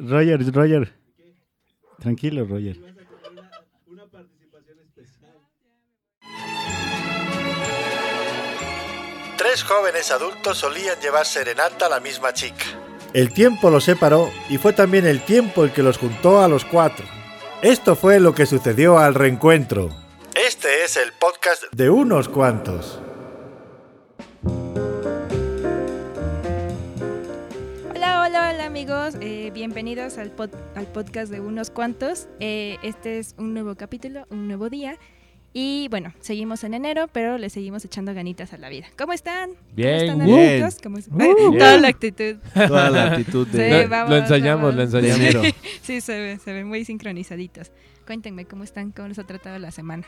Roger, Roger. Tranquilo, Roger. Tres jóvenes adultos solían llevar serenata a la misma chica. El tiempo los separó y fue también el tiempo el que los juntó a los cuatro. Esto fue lo que sucedió al reencuentro Este es el podcast de unos cuantos. Hola, amigos, Eh, bienvenidos al, pod- al podcast de unos cuantos. Eh, este es un nuevo capítulo, un nuevo día. Y bueno, seguimos en enero, pero le seguimos echando ganitas a la vida. ¿Cómo están? Bien, ¿Cómo están, bien. ¿Cómo es- Uh, bien. Toda la actitud. Toda la actitud Sí, de, Lo- vamos, lo ensayamos, vamos. lo ensayamos. enero. Sí, se ve, se ven muy sincronizaditos. Cuéntenme cómo están, cómo les ha tratado la semana.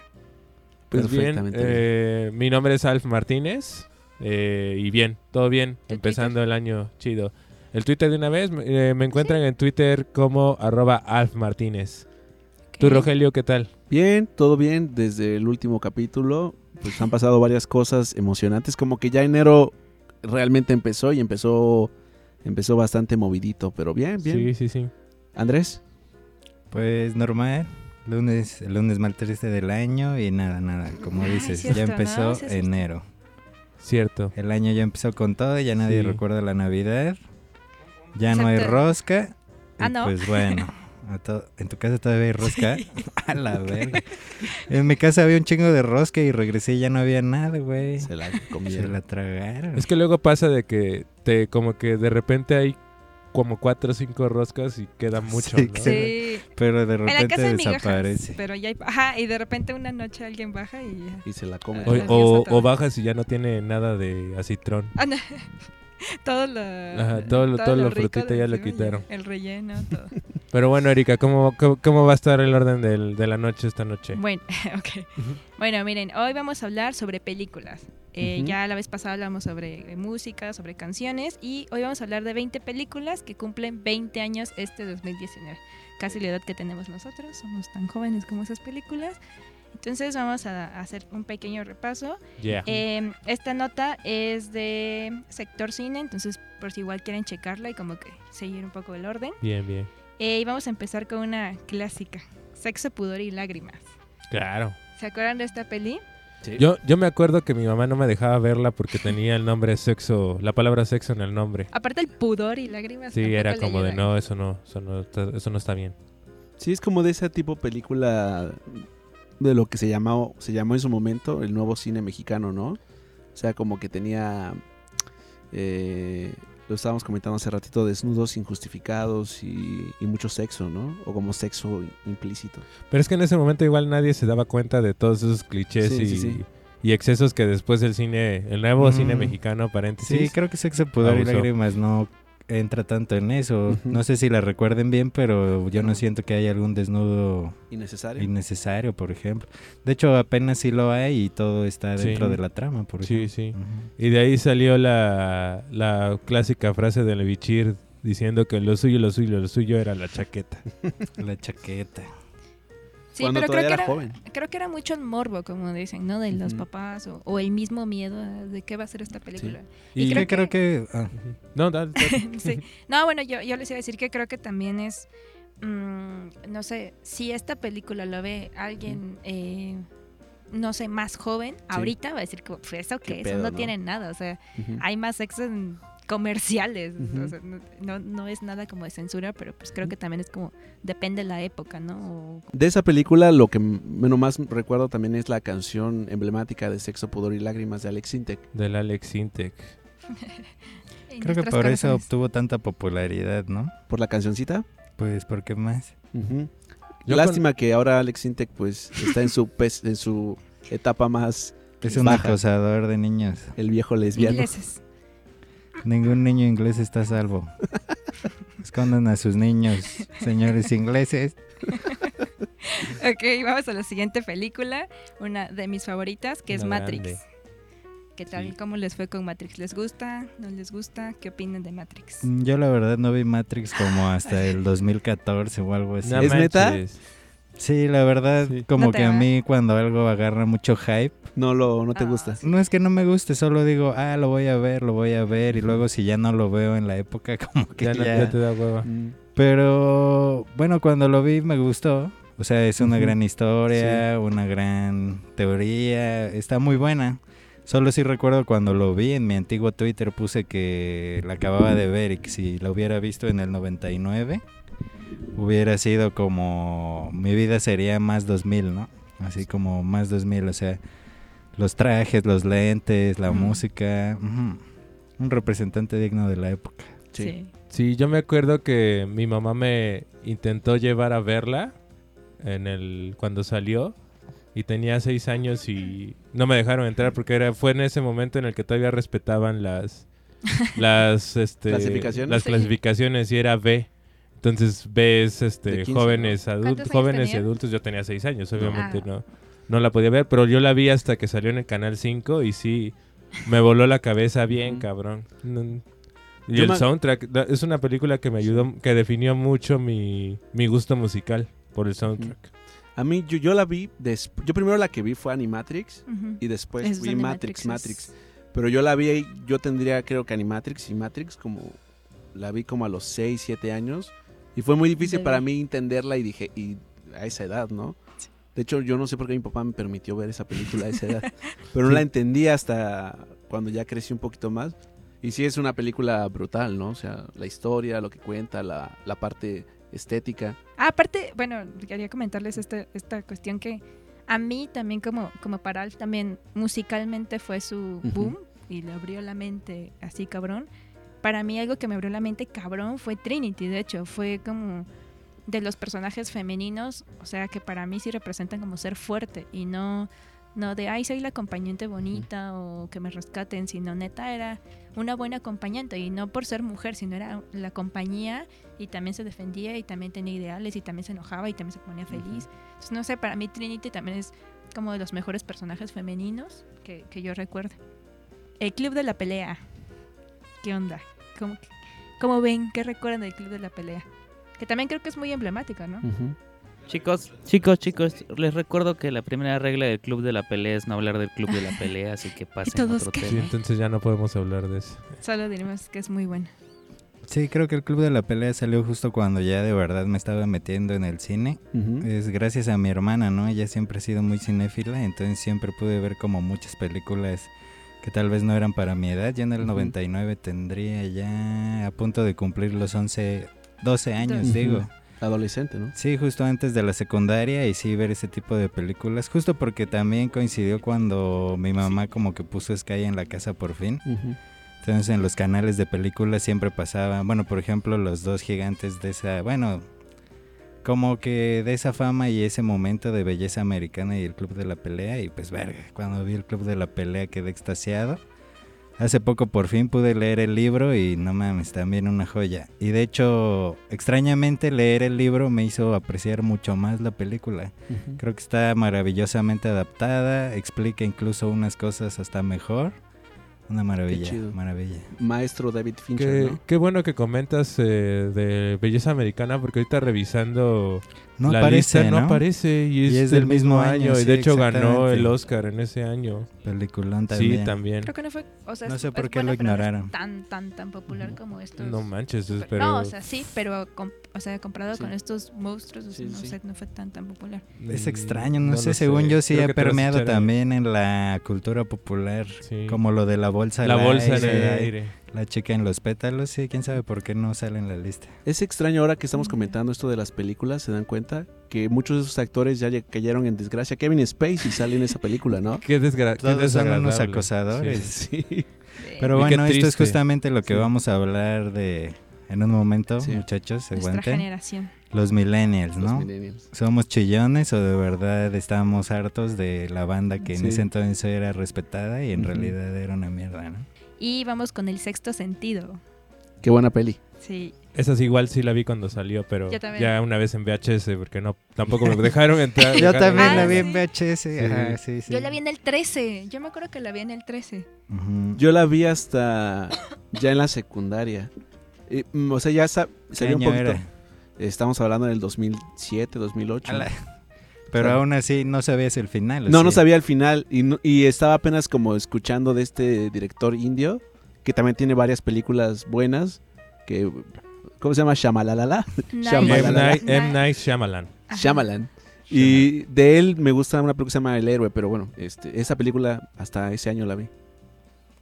Pues bien, eh, mi nombre es Alf Martínez eh, y bien, todo bien, ¿El empezando el año chido. El Twitter de una vez, eh, me encuentran en Twitter como arroba Alf Martínez. ¿Tú. Rogelio, qué tal? Bien, todo bien. Desde el último capítulo, pues han pasado varias cosas emocionantes. Como que ya enero realmente empezó y empezó, empezó bastante movidito, pero bien, bien. Sí, sí, sí. Andrés, Pues normal. Lunes, el lunes más triste del año y nada, nada. Como Ay, dices, cierto, ya empezó enero. Cierto. El año ya empezó con todo, ya nadie Sí. recuerda la Navidad. Ya no hay rosca. Ah, ¿no? Pues bueno. ¿En tu casa todavía hay rosca? a la verga. En mi casa había un chingo de rosca y regresé y ya no había nada, güey. se la Se comieron. la tragaron. Es que luego pasa de que te como que de repente hay como cuatro o cinco roscas y queda mucho, Sí, ¿no? sí. Pero de En la repente casa de migajas, desaparece. pero ya hay, ajá, y de repente una noche alguien baja y ya. Y se la come. O, o- o bajas y ya no tiene nada de acitrón. Ah, no. todo lo, Ajá, todo lo- todo lo frutita de ya lo quitaron. El relleno, todo. Pero bueno, Erika, ¿cómo, cómo, cómo va a estar el orden del- de la noche esta noche? Bueno, ok. Bueno, miren, hoy vamos a hablar sobre películas. Eh, Ujú. Ya la vez pasada hablamos sobre eh, música, sobre canciones y hoy vamos a hablar de 20 películas que cumplen 20 años este 2019. Casi la edad que tenemos nosotros, somos tan jóvenes como esas películas. Entonces vamos a hacer un pequeño repaso. Yeah. Eh, esta nota es de sector cine, entonces por si igual quieren checarla y como que seguir un poco el orden. Bien, bien. Eh, y vamos a empezar con una clásica, Sexo, Pudor y Lágrimas. Claro. ¿Se acuerdan de esta peli? Sí. Yo, yo me acuerdo que mi mamá no me dejaba verla porque tenía el nombre sexo, la palabra sexo en el nombre. Aparte el pudor y lágrimas. Sí, era como de no, eso no, eso no, está, eso no está bien. Sí, es como de ese tipo película de lo que se llamó, se llamó en su momento el nuevo cine mexicano, ¿no? O sea, como que tenía, eh, lo estábamos comentando hace ratito, desnudos injustificados y, y mucho sexo, ¿no? O como sexo implícito. Pero es que en ese momento igual nadie se daba cuenta de todos esos clichés Sí, y, sí, sí. y excesos que después el cine, el nuevo Mm. cine mexicano, paréntesis. Sí, creo que Sexo, Pudor y Abusó. Lágrimas no entra tanto en eso. No sé si la recuerden bien, pero yo no No. siento que haya algún desnudo Innecesario. innecesario, por ejemplo. De hecho, apenas sí lo hay y todo está Sí. dentro de la trama, por Sí, ejemplo. sí. Ujú. Y de ahí salió la, la clásica frase de Levichir diciendo que lo suyo, lo suyo, lo suyo era la chaqueta. La chaqueta. Sí, Cuando pero creo que, era joven. creo que era mucho el morbo, como dicen, ¿no? De los papás o, o el mismo miedo de qué va a ser esta película. Y, Y Creo, que... ah, No, sí. No, bueno, yo, yo les iba a decir que creo que también es, mm, no sé, si esta película lo ve alguien, eh, no sé, más joven, ahorita va a decir, como, pues, ¿eso ¿Qué pedo, Eso no, no? tiene nada, o sea, hay más sexo en comerciales, Ujú. o sea, no, no, es nada como de censura, pero pues creo que también es como, depende de la época, ¿no? O- De esa película lo que menos más recuerdo también es la canción emblemática de Sexo, Pudor y Lágrimas de Alex Sintek. Del Alex Intec. creo que por eso obtuvo tanta popularidad, ¿no? ¿Por la cancioncita? Pues, ¿por qué más? Lástima que ahora Alex Sintek pues está en su en su etapa más Es un baja, acosador de niños. el viejo lesbiano. Ingleses. Ningún niño inglés está a salvo. Escondan a sus niños, señores ingleses. Ok, vamos a la siguiente película, una de mis favoritas, que es Una Matrix. grande. ¿Qué tal? Sí. ¿Cómo les fue con Matrix? ¿Les gusta? ¿No les gusta? ¿Qué opinan de Matrix? Mm, Yo la verdad no vi Matrix como hasta el 2014 o algo así. No ¿Es neta? manches. Sí, la verdad, Sí. como No que a mí cuando algo agarra mucho hype, No lo no te Ah, gusta. sí. no es que no me guste, solo digo, ah, lo voy a ver, lo voy a ver, y luego si ya no lo veo en la época, como que Ya, ya, no- ya te da hueva. Mm. Pero bueno, cuando lo vi me gustó. O sea, es una gran historia, una gran teoría, está muy buena. Solo sí recuerdo cuando lo vi en mi antiguo Twitter puse que la acababa de ver y que si la hubiera visto en el 99 hubiera sido como mi vida sería más 2000, ¿no? Así como más 2000, o sea, los trajes, los lentes, la música, un representante digno de la época. Sí. Sí, yo me acuerdo que mi mamá me intentó llevar a verla en el cuando salió y tenía seis años y no me dejaron entrar porque era fue en ese momento en el que todavía respetaban las las este ¿Clasificaciones? las Sí. clasificaciones y era B. Entonces B es De este 15, jóvenes adultos, ¿Cuántos años jóvenes y adultos. Yo tenía seis años, obviamente Ah. no no la podía ver, pero yo la vi hasta que salió en el canal 5 y sí me voló la cabeza bien, cabrón. Y Yo el soundtrack es una película que me ayudó, que definió mucho mi, mi gusto musical por el soundtrack. A mí, yo, yo la vi, des- yo primero la que vi fue Animatrix y después Es vi Matrix, Matrix. Pero yo la vi, yo tendría creo que Animatrix y Matrix como, la vi como a los 6, 7 años. Y fue muy difícil para mí entenderla y dije, y a esa edad, ¿no? De hecho, yo no sé por qué mi papá me permitió ver esa película a esa edad. Pero no la entendí hasta cuando ya crecí un poquito más. Y sí es una película brutal, ¿no? O sea, la historia, lo que cuenta, la, la parte estética. Ah, aparte, bueno, quería comentarles esta, esta cuestión que a mí también como, como para Alf también musicalmente fue su boom y le abrió la mente así cabrón. Para mí algo que me abrió la mente cabrón fue Trinity, de hecho, fue como de los personajes femeninos, o sea, que para mí sí representan como ser fuerte y no no de ay soy la acompañante bonita o que me rescaten, sino neta era una buena acompañante y no por ser mujer, sino era la compañía y también se defendía y también tenía ideales y también se enojaba y también se ponía feliz. Entonces, no sé, para mí Trinity también es como de los mejores personajes femeninos que, que yo recuerdo. El Club de la Pelea. ¿Qué onda? ¿Cómo, cómo ven? ¿Qué recuerdan del Club de la Pelea? Que también creo que es muy emblemática, ¿no? Chicos, chicos, chicos, les recuerdo que la primera regla del club de la pelea es no hablar del club de la pelea, así que pasen a otro qué? Sí, tema. entonces ya no podemos hablar de eso. Solo diremos que es muy buena. Sí, creo que el Club de la Pelea salió justo cuando ya de verdad me estaba metiendo en el cine. Es gracias a mi hermana, ¿no? Ella siempre ha sido muy cinéfila, entonces siempre pude ver como muchas películas que tal vez no eran para mi edad. Yo en el Ujú. 99 tendría ya a punto de cumplir los 11, 12 años, digo. Adolescente, ¿no? Sí, justo antes de la secundaria y sí ver ese tipo de películas, justo porque también coincidió cuando mi mamá como que puso Sky en la casa por fin. Entonces en los canales de películas siempre pasaban, bueno, por ejemplo, los dos gigantes de esa, bueno, como que de esa fama y ese momento de belleza americana y el Club de la Pelea y pues verga, cuando vi el Club de la Pelea quedé extasiado. Hace poco por fin pude leer el libro y no mames, también una joya. Y de hecho, extrañamente leer el libro me hizo apreciar mucho más la película. Creo que está maravillosamente adaptada, explica incluso unas cosas hasta mejor. Una maravilla, chido. maravilla. Maestro David Fincher, Qué, ¿no? qué bueno que comentas eh, de belleza americana porque ahorita revisando No la aparece, lista ¿no? no aparece y es, del mismo año, y sí, de hecho ganó el Oscar en ese año. Peliculón también. Sí, también. Creo que no fue. O sea, No es- sé por es qué lo buena, no es ignoraron. tan, tan, tan popular como estos. No manches, es- Pero- pero No, o sea, sí, pero com- o sea, comparado Sí. con estos monstruos, o sea, Sí, no sé, no fue tan tan popular. Es mm, extraño, no, lo sé, según yo sí Creo ha permeado también en la cultura popular, Sí. como lo de la bolsa la bolsa aire, aire. La chica en los pétalos, sí, quién sabe por qué no sale en la lista. Es extraño ahora que estamos comentando esto de las películas, se dan cuenta que muchos de esos actores ya cayeron en desgracia. Kevin Spacey sale en esa película, ¿no? Qué, desgra qué Todos son unos acosadores. Sí. Sí. Pero bueno, esto es justamente lo que Sí. vamos a hablar de en un momento, Sí. muchachos, se Nuestra aguanten. generación. Los millennials, Los ¿no? millennials. ¿Somos chillones o de verdad estamos hartos de la banda que en ese entonces era respetada y en realidad era una mierda, ¿no? Y vamos con el sexto sentido. Qué buena peli. Sí. Esa sí igual sí la vi cuando salió, pero ya una vez en VHS porque no tampoco me dejaron entrar. Yo dejaron también la vi en VHS. ajá, sí, sí. Yo la vi en el 13. Yo me acuerdo que la vi en el 13. Ujú. Yo la vi hasta ya en la secundaria. Y, mm, o sea, ya sa- ¿Qué salió un poquito. era? Estamos hablando del 2007, 2008. Ala. Pero aún así no sabías el final. ¿o No, no sabía el final y, no- y estaba apenas como escuchando de este director indio que también tiene varias películas buenas que ¿Cómo se llama? Shamalalala. Shyamalan. M. Night, Shyamalan. Shyamalan. Y de él me gusta una película que se llama El Héroe, pero bueno, este, esa película hasta ese año la vi.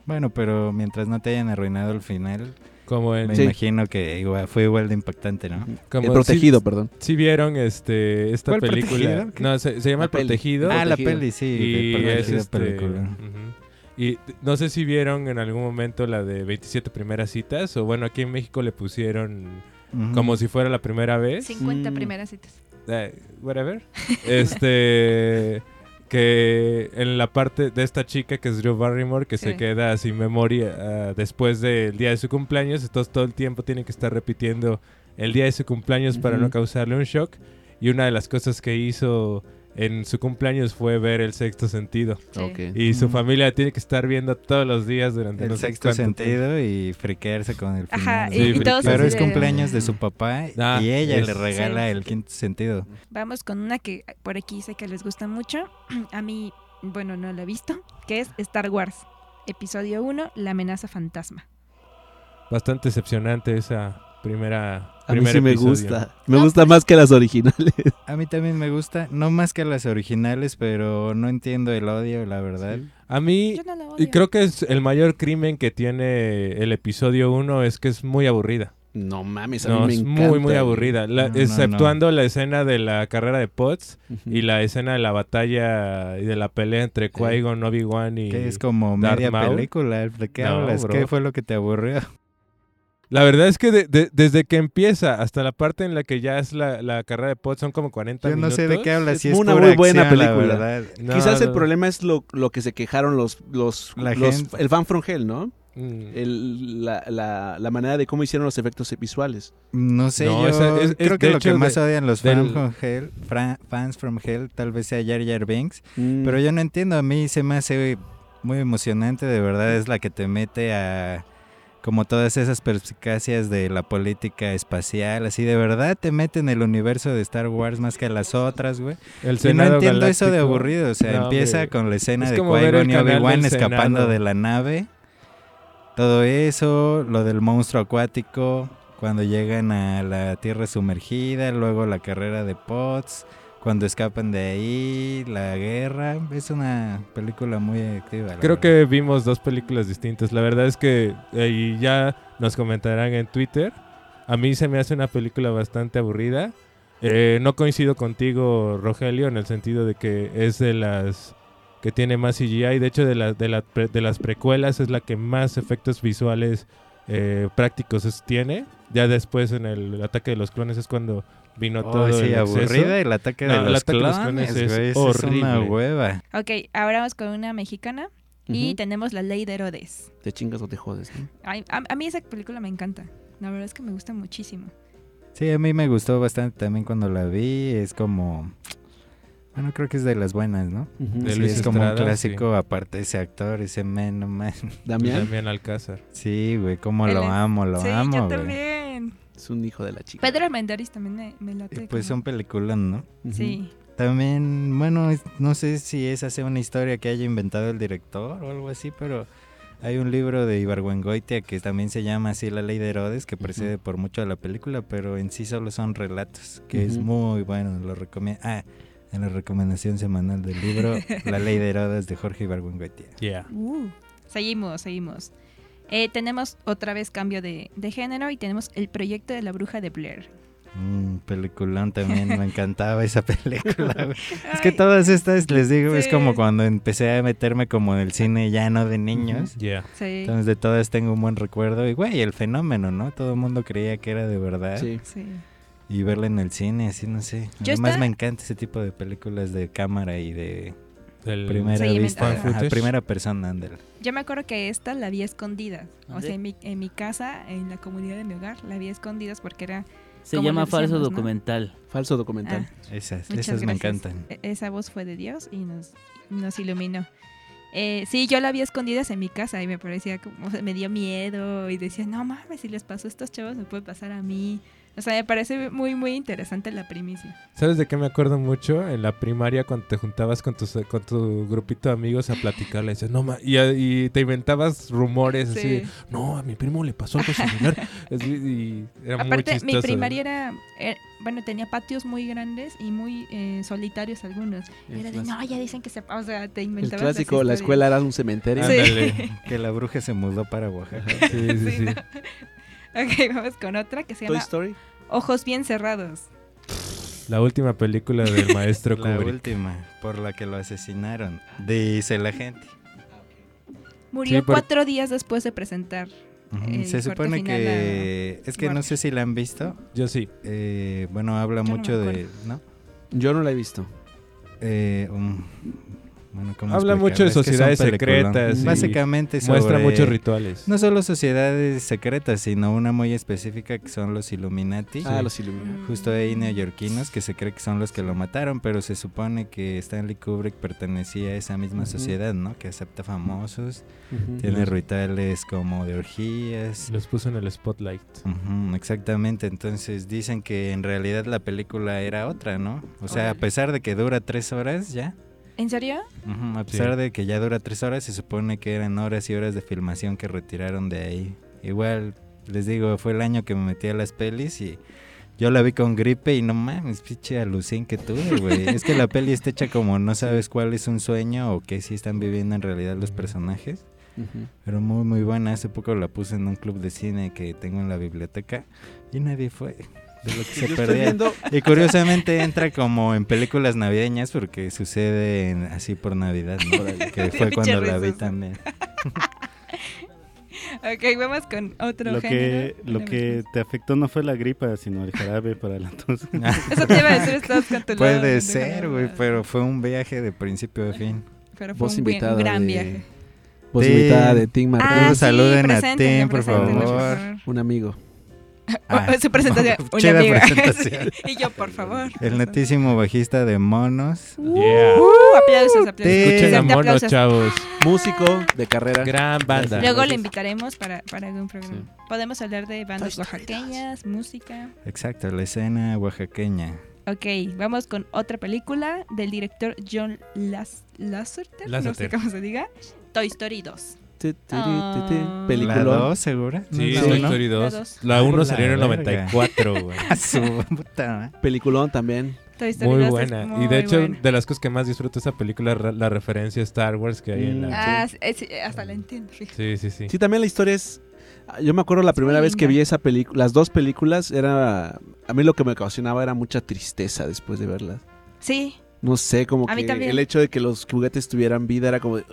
Bueno, pero mientras no te hayan arruinado el final, Como en... me Sí. imagino que igual, fue igual de impactante, ¿no? como El Protegido, perdón. Si, vieron este, esta ¿Cuál película. No, se, se llama La El peli. Protegido. Ah, la peli, sí. y es este, película. Y no sé si vieron en algún momento la de 27 primeras citas. O bueno, aquí en México le pusieron como si fuera la primera vez. 50 Mm. primeras citas. Eh, whatever. Este. Que en la parte de esta chica que es Drew Barrymore, que se queda sin memoria ah, después del día de su cumpleaños, entonces todo el tiempo tiene que estar repitiendo el día de su cumpleaños para no causarle un shock. Y una de las cosas que hizo en su cumpleaños fue ver el sexto sentido. Sí. Y su Ujú. familia tiene que estar viendo todos los días durante El no sexto tiempo. sentido y friquearse con el Ajá, final. Sí, y, y todos Pero es de- cumpleaños de su papá Ah, y ella es- le regala Sí. el quinto sentido. Vamos con una que por aquí sé que les gusta mucho. A mí, bueno, no la he visto, que es Star Wars. Episodio 1, La amenaza fantasma. Bastante decepcionante esa primera. A mí sí me episodio. gusta. Me No, gusta pues- más que las originales. A mí también me gusta, no más que las originales, pero no entiendo el odio, la verdad. A mí, Yo no la y creo que es el mayor crimen que tiene el episodio 1 es que es muy aburrida. No mames, a No, mí me es encanta. muy, muy aburrida. La- No, no, exceptuando la escena de la carrera de Potts y la escena de la batalla y de la pelea entre Qui-Gon, Obi-Wan y... Que es como Darth media Maul. película, ¿de qué No, hablas? bro. ¿Qué fue lo que te aburrió? La verdad es que de- de- desde que empieza hasta la parte en la que ya es la, la carrera de Potts son como 40 Yo no minutos. sé de qué hablas, Es si es una muy buena acción, película. No, Quizás el no. problema es lo, lo que se quejaron los, los, La los- gente. el fan from hell, ¿no? Mm. El- la, la- la manera de cómo hicieron los efectos visuales. No sé, No, yo esa- es- es creo que lo que más odian los del- fans from Hell, fra- fans from Hell tal vez sea Jar Jar Binks, Mm. pero yo no entiendo, a mí se me hace muy emocionante, de verdad es la que te mete a como todas esas perspicacias de la política espacial, así de verdad te mete en el universo de Star Wars más que las otras, güey. El Y no entiendo eso de aburrido, o sea, No, empieza hombre. con la escena Es de Qui-Gon y Obi-Wan escapando Senado. de la nave. Todo eso, lo del monstruo acuático, cuando llegan a la tierra sumergida, luego la carrera de Potts, cuando escapan de ahí, la guerra, es una película muy activa. Creo verdad. que vimos dos películas distintas. La verdad es que, eh, y ya nos comentarán en Twitter, a mí se me hace una película bastante aburrida. Eh, no coincido contigo, Rogelio, en el sentido de que es de las que tiene más CGI. De hecho, de, la- de, la de las precuelas es la que más efectos visuales eh, prácticos tiene. Ya después en el ataque de los clones es cuando vino Oh, todo sí, el aburrida el ataque de No, el los ataque de los clones, clones es es una horrible. hueva. Ok, ahora vamos con una mexicana. Y Ujú. tenemos La Ley de Herodes. Te chingas o te jodes, ¿no? Ay, a, a mí esa película me encanta. La verdad es que me gusta muchísimo. Sí, a mí me gustó bastante también cuando la vi, es como... Bueno, creo que es de las buenas, ¿no? Sí, Luis es como un clásico, aparte ese actor, ese man, no man. Damián También Alcázar. Sí, güey, cómo lo es- amo, lo sí, amo, yo güey. también. es un hijo de la chica. Pedro Armendáriz también me, me late. Y Pues son películas, ¿no? Sí. También, bueno, es- no sé si esa sea una historia que haya inventado el director o algo así, pero hay un libro de Ibargüengoitia que también se llama así La Ley de Herodes, que precede por mucho a la película, pero en sí solo son relatos, que es muy bueno, lo recomiendo. Ah, en la recomendación semanal del libro La Ley de Herodes de Jorge Ibargüengoitia. Yeah. Uh, seguimos, seguimos. Eh, tenemos otra vez cambio de, de género y tenemos el proyecto de la bruja de Blair. Un peliculón también, me encantaba esa película. Es que todas estas, les digo, es Sí. como cuando empecé a meterme como en el cine ya no de niños. Yeah. Sí, Entonces de todas tengo un buen recuerdo. Y güey, el fenómeno, ¿no? Todo el mundo creía que era de verdad. Sí. sí. Y verla en el cine, así no sé. Yo Además esta- me encanta ese tipo de películas de cámara y de El primera vista. Ajá, primera persona, ándale. Yo me acuerdo que esta la vi escondida. O ¿Ah, sea, en mi, en mi casa, en la comunidad de mi hogar, la vi escondidas porque era... Se llama lo falso decíamos, ¿no? documental. Falso documental. Ah, Esas, esas me encantan. E- Esa voz fue de Dios y nos, nos iluminó. Eh, sí, yo la vi escondidas en mi casa y me parecía como, o sea, me dio miedo y decía, no mames, si les pasó a estos chavos, me puede pasar a mí. O sea, me parece muy, muy interesante la primicia. ¿Sabes de qué me acuerdo mucho? En la primaria cuando te juntabas con, tus, con tu grupito de amigos a platicar, le decías, no, ma", y, y te inventabas rumores así, de, Sí. no, a mi primo le pasó algo similar. Así, y era muy Aparte, chistoso. mi primaria era, eh, bueno, tenía patios muy grandes y muy eh, solitarios algunos. Y El era de, no, ya dicen que se... O sea, te El inventabas las clásico, la escuela era un cementerio. Sí. Ándale. Que la bruja se mudó para Oaxaca. Sí, sí, Sí, sí. ¿no? Ok, vamos con otra que se Toy llama Story. Ojos bien cerrados. La última película del maestro La Kubrick. última, por la que lo asesinaron. Dice la gente. Murió Sí, por- cuatro días después de presentar. Se supone final que... Es que no sé si la han visto. Yo sí. Eh, bueno, habla Yo no me mucho de... ¿No? Yo no la he visto. Eh, um, bueno, ¿cómo Habla mucho de sociedades secretas y Básicamente Muestra muchos rituales. No solo sociedades secretas, sino una muy específica que son los Illuminati. Ah, los Illuminati. Justo ahí neoyorquinos que se cree que son los que lo mataron, pero se supone que Stanley Kubrick pertenecía a esa misma sociedad, ¿no? Que acepta famosos, tiene Los- rituales como de orgías. Los puso en el spotlight. Exactamente, entonces dicen que en realidad la película era otra, ¿no? O sea, a pesar de que dura tres horas ya, ¿En serio? a Sí. pesar de que ya dura tres horas, se supone que eran horas y horas de filmación que retiraron de ahí. Igual, les digo, fue el año que me metí a las pelis y yo la vi con gripe y no mames, pinche alucín que tuve, güey. es que la peli está hecha como no sabes cuál es un sueño o qué sí están viviendo en realidad los personajes. Pero muy muy buena, hace poco la puse en un club de cine que tengo en la biblioteca y nadie fue. De lo que se perdía. Y curiosamente entra como en películas navideñas porque sucede en- así por Navidad, ¿no? que fue cuando la vi también. Ok, vamos con otro Lo que, género. lo Una que te afectó no fue la gripa, sino el jarabe para la tos. más. Eso te iba a decir, estabas con tu Puede ser, güey, pero fue un viaje de principio a fin. Pero fue voz un, invitada gran de, viaje. Tim. invitada de Tim Martínez, Ah, saluden a Tim, por favor. un amigo. Ah. Su presentación, una Chida amiga. presentación. y yo, por favor. El netísimo bajista de Monos. Yeah. Uh, aplausos, aplausos. Escuchen a Presente, Mono, aplausos. chavos. Músico de carrera. Gran banda. Gracias. Luego le invitaremos para, para algún programa. Sí. Podemos hablar de bandas Story oaxaqueñas, música. Exacto, la escena oaxaqueña. Ok, vamos con otra película del director John Las Lasseter, no sé Lasseter. cómo se diga. Toy Story 2. Ah. ¿La Película. 2, segura? Sí, ¿No es la Toy? Story La 2. dos. La 1 La salió en el verga. 94, güey. Su puta. Peliculón también. Toy Story Muy 2 es buena. muy y de hecho, buena. de las cosas que más disfruto de esa película la referencia a Star Wars que hay en Mm. la... Ah, sí, sí, hasta la entiendo. Sí, sí, sí. Sí, también la historia es. Yo me acuerdo la primera vez que vi esa película, las dos películas, era. A mí lo que me ocasionaba era mucha tristeza después de verlas. Sí, No sé, como A que el hecho de que los juguetes tuvieran vida era como de.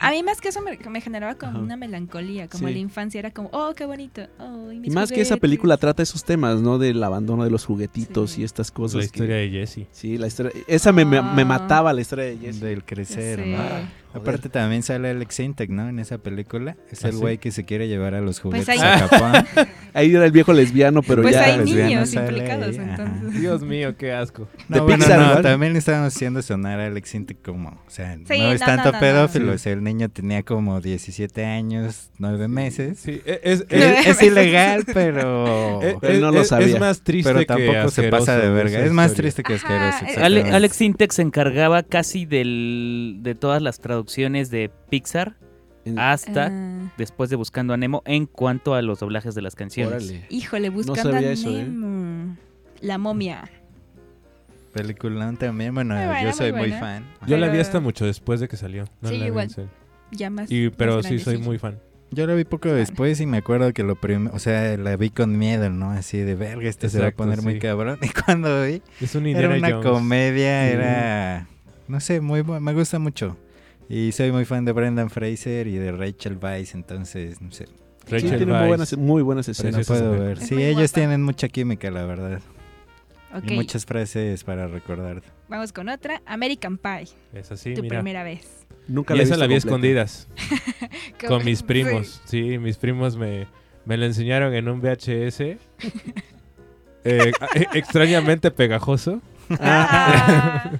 A mí más que eso me, me generaba como Ajá. una melancolía, como Sí. la infancia era como, oh, qué bonito. Oh, y Y más que esa juguetes". película trata esos temas, ¿no? Del abandono de los juguetitos Sí. y estas cosas. la que- historia de Jesse. Sí, la historia. Esa me, me- me Ah. mataba la historia de Jesse. Del crecer. ¿no? Joder. Aparte también sale Alex Intec, ¿no? En esa película. Es ¿Ah, el sí? güey que se quiere llevar a los Pues juguetes ahí- a Japón. Ahí era el viejo lesbiano, pero Pues ya. hay lesbiana niños sale implicados, entonces. Dios mío, qué asco. No, bueno, Pixar, no, también le estábamos haciendo sonar a Alex Intec como, o sea, Sí, no es no, tanto no, no, pedófilo, no. o sea, el niño tenía como 17 años, 9 meses. Sí, e- es, Es, es- es ilegal, pero... e- Él no lo sabía. es más triste pero que tampoco se pasa de verga. Es más triste que asqueroso. eh. Alex Sintek se encargaba casi del, de todas las traducciones de Pixar En- hasta Ah, después de Buscando a Nemo en cuanto a los doblajes de las canciones. Órale. híjole, buscando sabía a eso, ¿eh? Nemo. La momia. Peliculón también, bueno, Muy buena, yo soy muy muy fan. Yo la vi hasta mucho después de que salió. No Sí, igual. Ya más. Y, pero más sí, soy muy fan. Yo la vi poco después y me acuerdo que lo primero, o sea, la vi con miedo, ¿no? Así de verga, este se va a Exacto, poner muy sí. cabrón. Y cuando vi, Es un era una Jones. comedia, Sí. era, no sé, muy me gusta mucho. Y soy muy fan de Brendan Fraser y de Rachel Weisz, entonces, no sé, Sí, Rachel tiene muy buenas, muy buenas no escenas. Puedo ver. Es Sí, ellos guapa. tienen mucha química, la verdad. Ok, Y muchas frases para recordar. vamos con otra. American Pie. Es así, tu mira. primera vez. Nunca Y la esa la vi escondidas con mis Sí. primos. Sí, mis primos me, me la enseñaron en un VHS. eh, e- extrañamente pegajoso. Ah,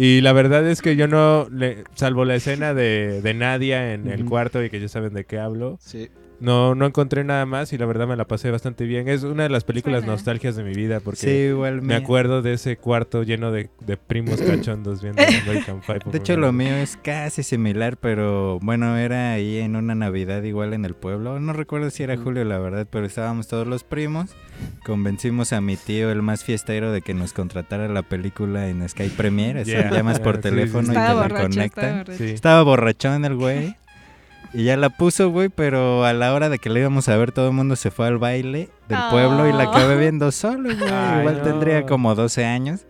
Y la verdad es que yo no, le- salvo la escena de, de Nadia en el cuarto y que ya saben de qué hablo, Sí. No, no encontré nada más y la verdad me la pasé bastante bien. Es una de las películas Suena. nostalgias de mi vida porque Sí, igual me mía. acuerdo de ese cuarto lleno de, de primos cachondos viendo American Pie. por De hecho, lo mío es casi similar, pero bueno, era ahí en una Navidad igual en el pueblo. No recuerdo si era julio, la verdad, pero estábamos todos los primos. Convencimos a mi tío, el más fiestero, de que nos contratara la película en Sky Premiere. Así Yeah. llamas por Sí, sí, sí. teléfono y te la borracho, estaba borracho. Estaba borrachón el güey. Y ya la puso, güey, pero a la hora de que le íbamos a ver, todo el mundo se fue al baile del pueblo y la Oh. acabé viendo solo, güey. Igual no. tendría como 12 años.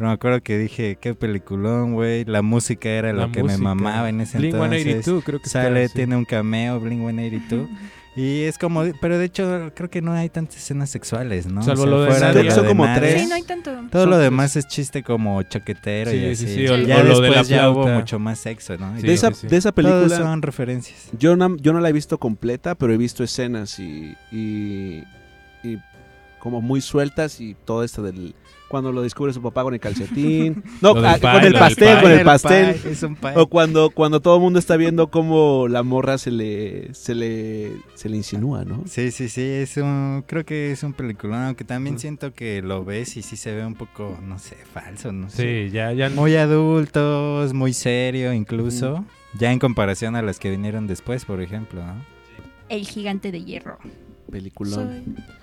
Pero me acuerdo que dije, qué peliculón, güey. La música era La lo que música. me mamaba en ese Blink entonces. 182 creo que está, Sale, sí. tiene un cameo, Blink 182. Y es como, pero de hecho creo que no hay tantas escenas sexuales, ¿no? Salvo lo de fuera Nadia. lo Son de como tres. Sí, no hay tanto. Todo Son lo tres. demás es chiste como chaquetero Sí, y sí, así. sí, o- ya o lo de después la ya hubo mucho más sexo, ¿no? Sí, de, esa, sí, sí. de esa Todos película, son referencias. yo no, yo no la he visto completa, pero he visto escenas y, y, y como muy sueltas y todo esto del... Cuando lo descubre su papá con el calcetín. No, ah, pie, con el pastel, pie. con el pastel. pie, es un pie. O cuando, cuando todo el mundo está viendo cómo la morra se le, se le, se le insinúa, ¿no? Sí, sí, sí, es un, creo que es un peliculón, aunque también siento que lo ves y sí se ve un poco, no sé, falso, no sé. Sí, ya, ya. Muy adultos, muy serio incluso, ya en comparación a las que vinieron después, por ejemplo, ¿no? El gigante de hierro. Peliculón. Soy-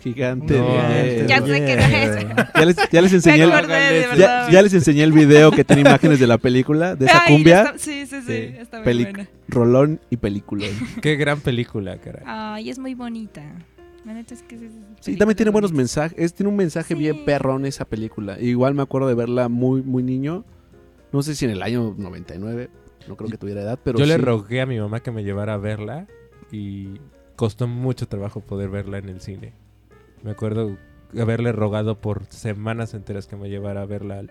gigante. No, de- Ya sé que no es. Ya les, ya les Me enseñé el, acordé, de ya, verdad. ya les enseñé el video que tiene imágenes de la película, de esa Ay, cumbia, está- sí, sí, sí, Sí. está muy buena. rolón y película. Qué gran película, caray. Ay, es muy bonita. La neta es que sí, Sí, también tiene buenos mensajes. mensajes. es- tiene un mensaje Sí. bien perrón esa película. Igual me acuerdo de verla muy, muy niño. No sé si en el año 99. No creo que tuviera edad, pero Yo le rogué a mi mamá que me llevara a verla y costó mucho trabajo poder verla en el cine. Me acuerdo haberle rogado por semanas enteras que me llevara a verla al,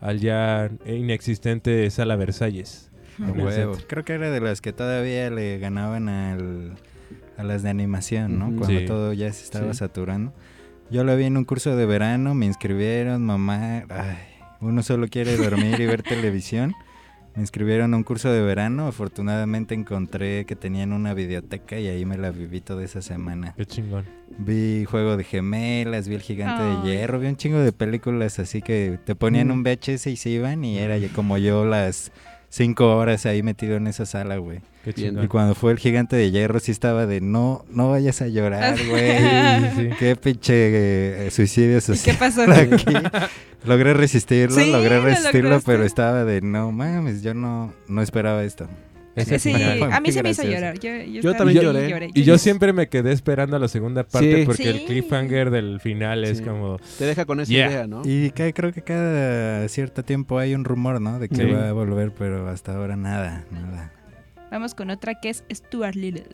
al ya inexistente Sala Versalles. Huevo. Creo que era de las que todavía le ganaban al, a las de animación, ¿no? Cuando Sí. todo ya se estaba Sí. saturando. Yo la vi en un curso de verano, me inscribieron, mamá, ay, uno solo quiere dormir y ver televisión. Me inscribieron a un curso de verano, afortunadamente encontré que tenían una videoteca y ahí me la viví toda esa semana. Qué chingón. Vi Juego de Gemelas, vi El Gigante de Hierro, vi un chingo de películas así que te ponían Mm. un VHS y se iban y era ya como yo las cinco horas ahí metido en esa sala, güey. Qué Bien. chingón. Y cuando fue El Gigante de Hierro sí estaba de no, no vayas a llorar, güey. Sí, sí, sí. Qué pinche eh, suicidio ¿Y qué social pasó? aquí. Logré resistirlo, Sí, logré lo resistirlo, pero estaba de no mames, yo no, no esperaba esto. Ese Sí, final. a mí se me hizo llorar. Yo, yo, también lloré. Y yo siempre me quedé esperando la segunda parte Sí. porque el cliffhanger del final es como... Te deja con esa Yeah. idea, ¿no? Y ca- creo que cada cierto tiempo hay un rumor, ¿no? De que Sí. va a volver, pero hasta ahora nada, nada. Vamos con otra que es Stuart Little.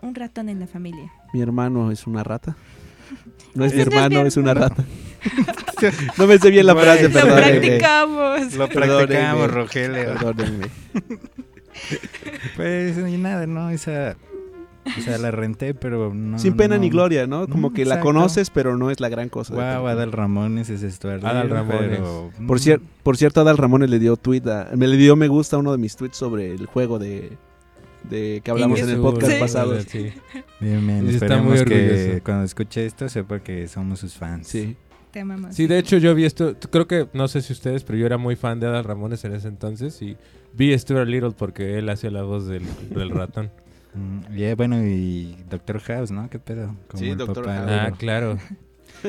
Un ratón en la familia. Mi hermano es una rata. No es mi hermano, es una rata. no me sé bien la frase, Lo Lo practicamos. Lo practicamos, Rogelio. Perdónenme. Pues y nada, ¿no? Esa, o sea, la renté, pero no. Sin pena no. ni gloria, ¿no? Como Mm, que la exacto. conoces, pero no es la gran cosa. Wow. Adal Ramones es Stuart Adal Little, Ramones. pero, Por, mm, cier- por cierto, Adal Ramones le dio tweet a- me le dio me gusta a uno de mis tweets sobre el juego de, de que hablamos en el podcast Sí. pasado. Sí. Bien, bien. Esperemos muy que cuando escuche esto sepa que somos sus fans. Sí. Te amamos. Sí, de hecho yo vi esto, creo que, no sé si ustedes, pero yo era muy fan de Adal Ramones en ese entonces y vi Stuart Little porque él hacía la voz del, del ratón. Mm, y eh, bueno, y Doctor House, ¿no? ¿Qué pedo? Como Sí, papá House. Ah, claro.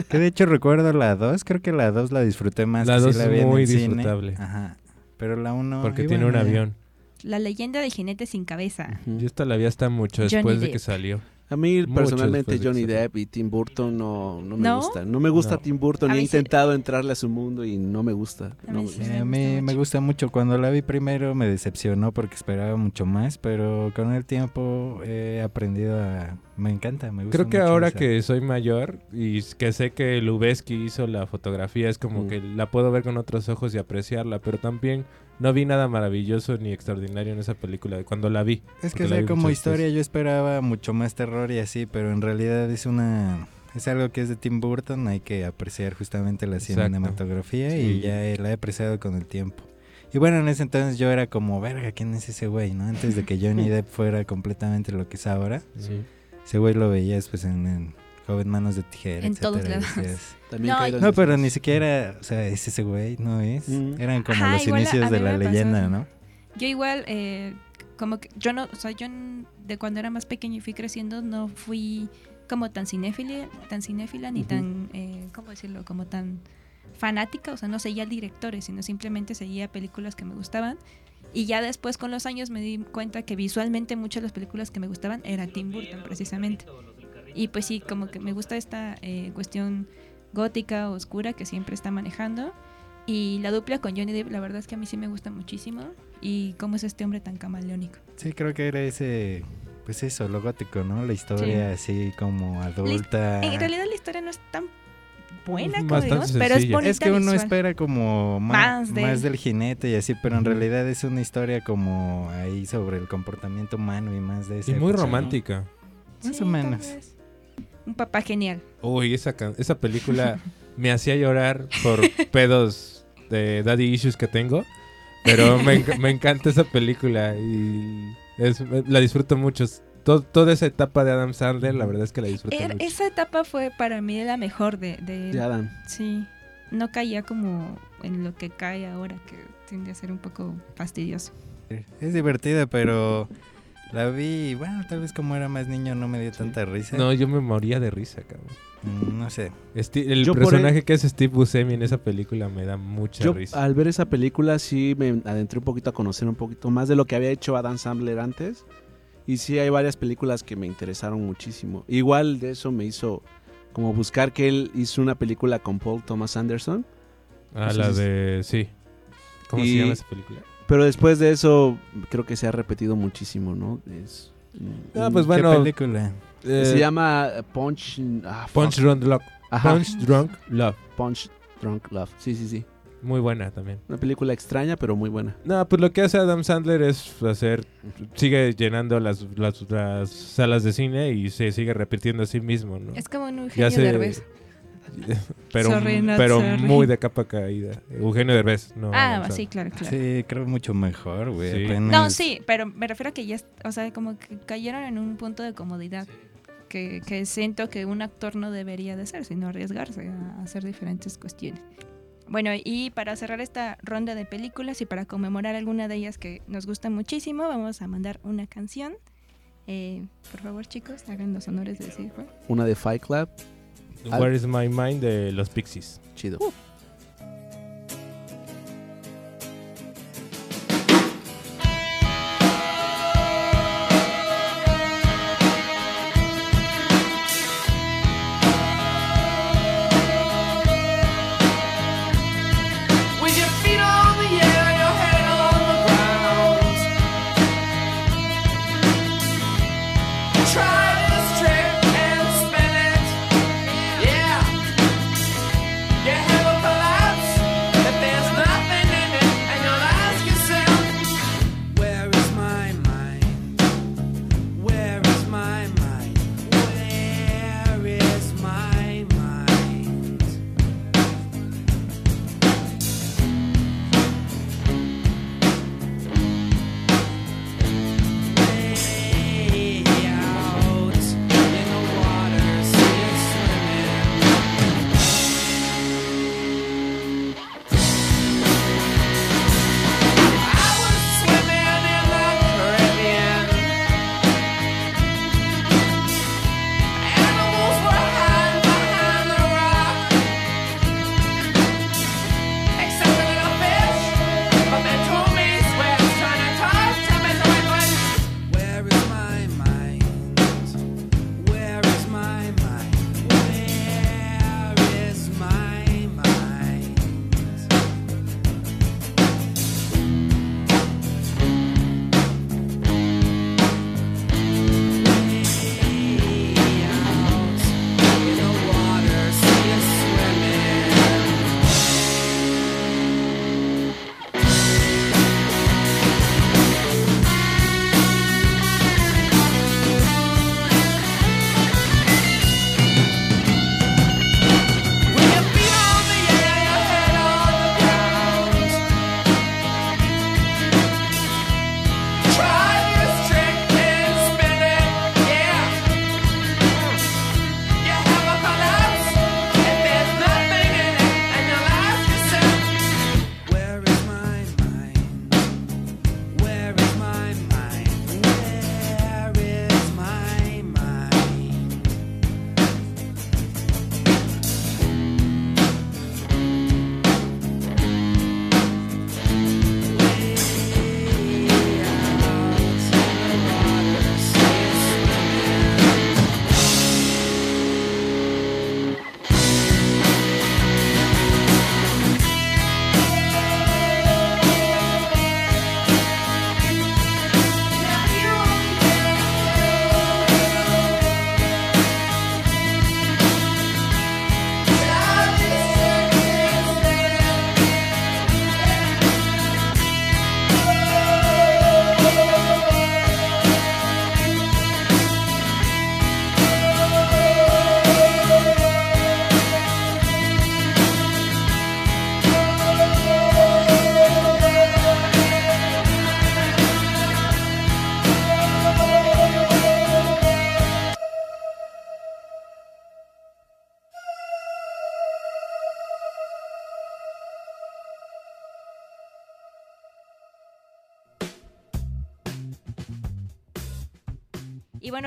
Que de hecho recuerdo la 2, creo que la 2 la disfruté más. La que sí dos la es muy el cine. disfrutable. Ajá. Pero la 1. Porque tiene un avión. La leyenda del jinete sin cabeza. Ujú. Yo esta la vi hasta mucho Johnny después de Depp. que salió. A mí Mucho personalmente de Johnny salió. Depp y Tim Burton no, no me ¿No? gustan. No me gusta No. Tim Burton. He mí sí. intentado entrarle a su mundo y no me gusta. A No mí me sí. gusta. Sí, a Me mí gusta me mucho. gusta mucho. Cuando la vi primero me decepcionó porque esperaba mucho más, pero con el tiempo he aprendido a... Me encanta, me gusta Creo que mucho ahora esa. que soy mayor y que sé que Lubeski hizo la fotografía, es como Mm. que la puedo ver con otros ojos y apreciarla, pero también no vi nada maravilloso ni extraordinario en esa película cuando la vi. Es que sea, como historia veces. yo esperaba mucho más terror y así, pero en realidad es una... Es algo que es de Tim Burton, hay que apreciar justamente la Exacto. cinematografía Sí. y ya eh, la he apreciado con el tiempo. Y bueno, en ese entonces yo era como, verga, ¿quién es ese güey? ¿no? Antes de que Johnny Depp fuera completamente lo que es ahora. Sí. Ese güey lo veías pues en, en Joven Manos de Tijera, En etcétera, todos lados. decías, También No, No, pero ni siquiera, o sea, es ese güey, no es. Mm. Eran como Ajá, los inicios de la pasó leyenda. ¿no? Yo igual, eh, como que yo no, o sea, yo de cuando era más pequeño y fui creciendo no fui como tan cinéfila, tan cinéfila ni tan, eh, ¿cómo decirlo? Como tan fanática, o sea, no seguía directores, sino simplemente seguía películas que me gustaban. Y ya después con los años me di cuenta que visualmente muchas de las películas que me gustaban era Tim Burton precisamente. Y pues sí, como que me gusta esta eh, cuestión gótica, oscura que siempre está manejando. Y la dupla con Johnny Depp, la verdad es que a mí sí me gusta muchísimo. Y cómo es este hombre tan camaleónico. Sí, creo que era ese, pues eso, lo gótico, ¿no? La historia así como adulta. En realidad la historia no es tan buena, como Bastante digamos, pero es bonita Es que uno visual. espera como Más más, de- del jinete y así, pero en realidad es una historia como ahí sobre el comportamiento humano y más de esa Y muy romántica. Más Sí, o menos. Un papá genial. Uy, esa, esa película me hacía llorar por pedos de daddy issues que tengo. Pero me, me encanta esa película y es- la disfruto mucho. To- toda esa etapa de Adam Sandler, la verdad es que la disfruto Er- mucho. esa etapa fue para mí la mejor de, de. De Adam. Sí. No caía como en lo que cae ahora, que tiende a ser un poco fastidioso. Es divertida, pero la vi, y bueno, tal vez como era más niño no me dio tanta risa. No, yo me moría de risa, cabrón. Mm, No sé. El Yo personaje que es Steve Buscemi en esa película me da mucha Yo risa. al ver esa película sí me adentré un poquito a conocer un poquito más de lo que había hecho Adam Sandler antes. Y sí hay varias películas que me interesaron muchísimo. Igual de eso me hizo como buscar que él hizo una película con Paul Thomas Anderson. Ah, Entonces- la de... Sí. ¿Cómo Y- se llama esa película? Pero después de eso creo que se ha repetido muchísimo, ¿no? Es, Ah, pues ¿Qué bueno. película? eh, se llama Punch... ah, Punch. Drunk Love. Ajá. Punch Drunk Love. Punch Drunk Love. Sí, sí, sí. Muy buena también. Una película extraña, pero muy buena. No, pues lo que hace Adam Sandler es hacer, sigue llenando las, las, las salas de cine y se sigue repitiendo a sí mismo, ¿no? Es como un Ya Eugenio se- Derbez. pero Sorry, pero sorry. muy de capa caída. Eugenio Derbez, no. Ah, sí, claro, claro. Sí, creo mucho mejor, güey. Sí. apenas- No, sí, pero me refiero a que ya, o sea, como que cayeron en un punto de comodidad que, que siento que un actor no debería de ser, sino arriesgarse a hacer diferentes cuestiones. Bueno, y para cerrar esta ronda de películas y para conmemorar alguna de ellas que nos gusta muchísimo, vamos a mandar una canción. Eh, por favor, chicos, hagan los honores de decir cuál. Una de Fight Club. Where is my mind de los Pixies. Chido. With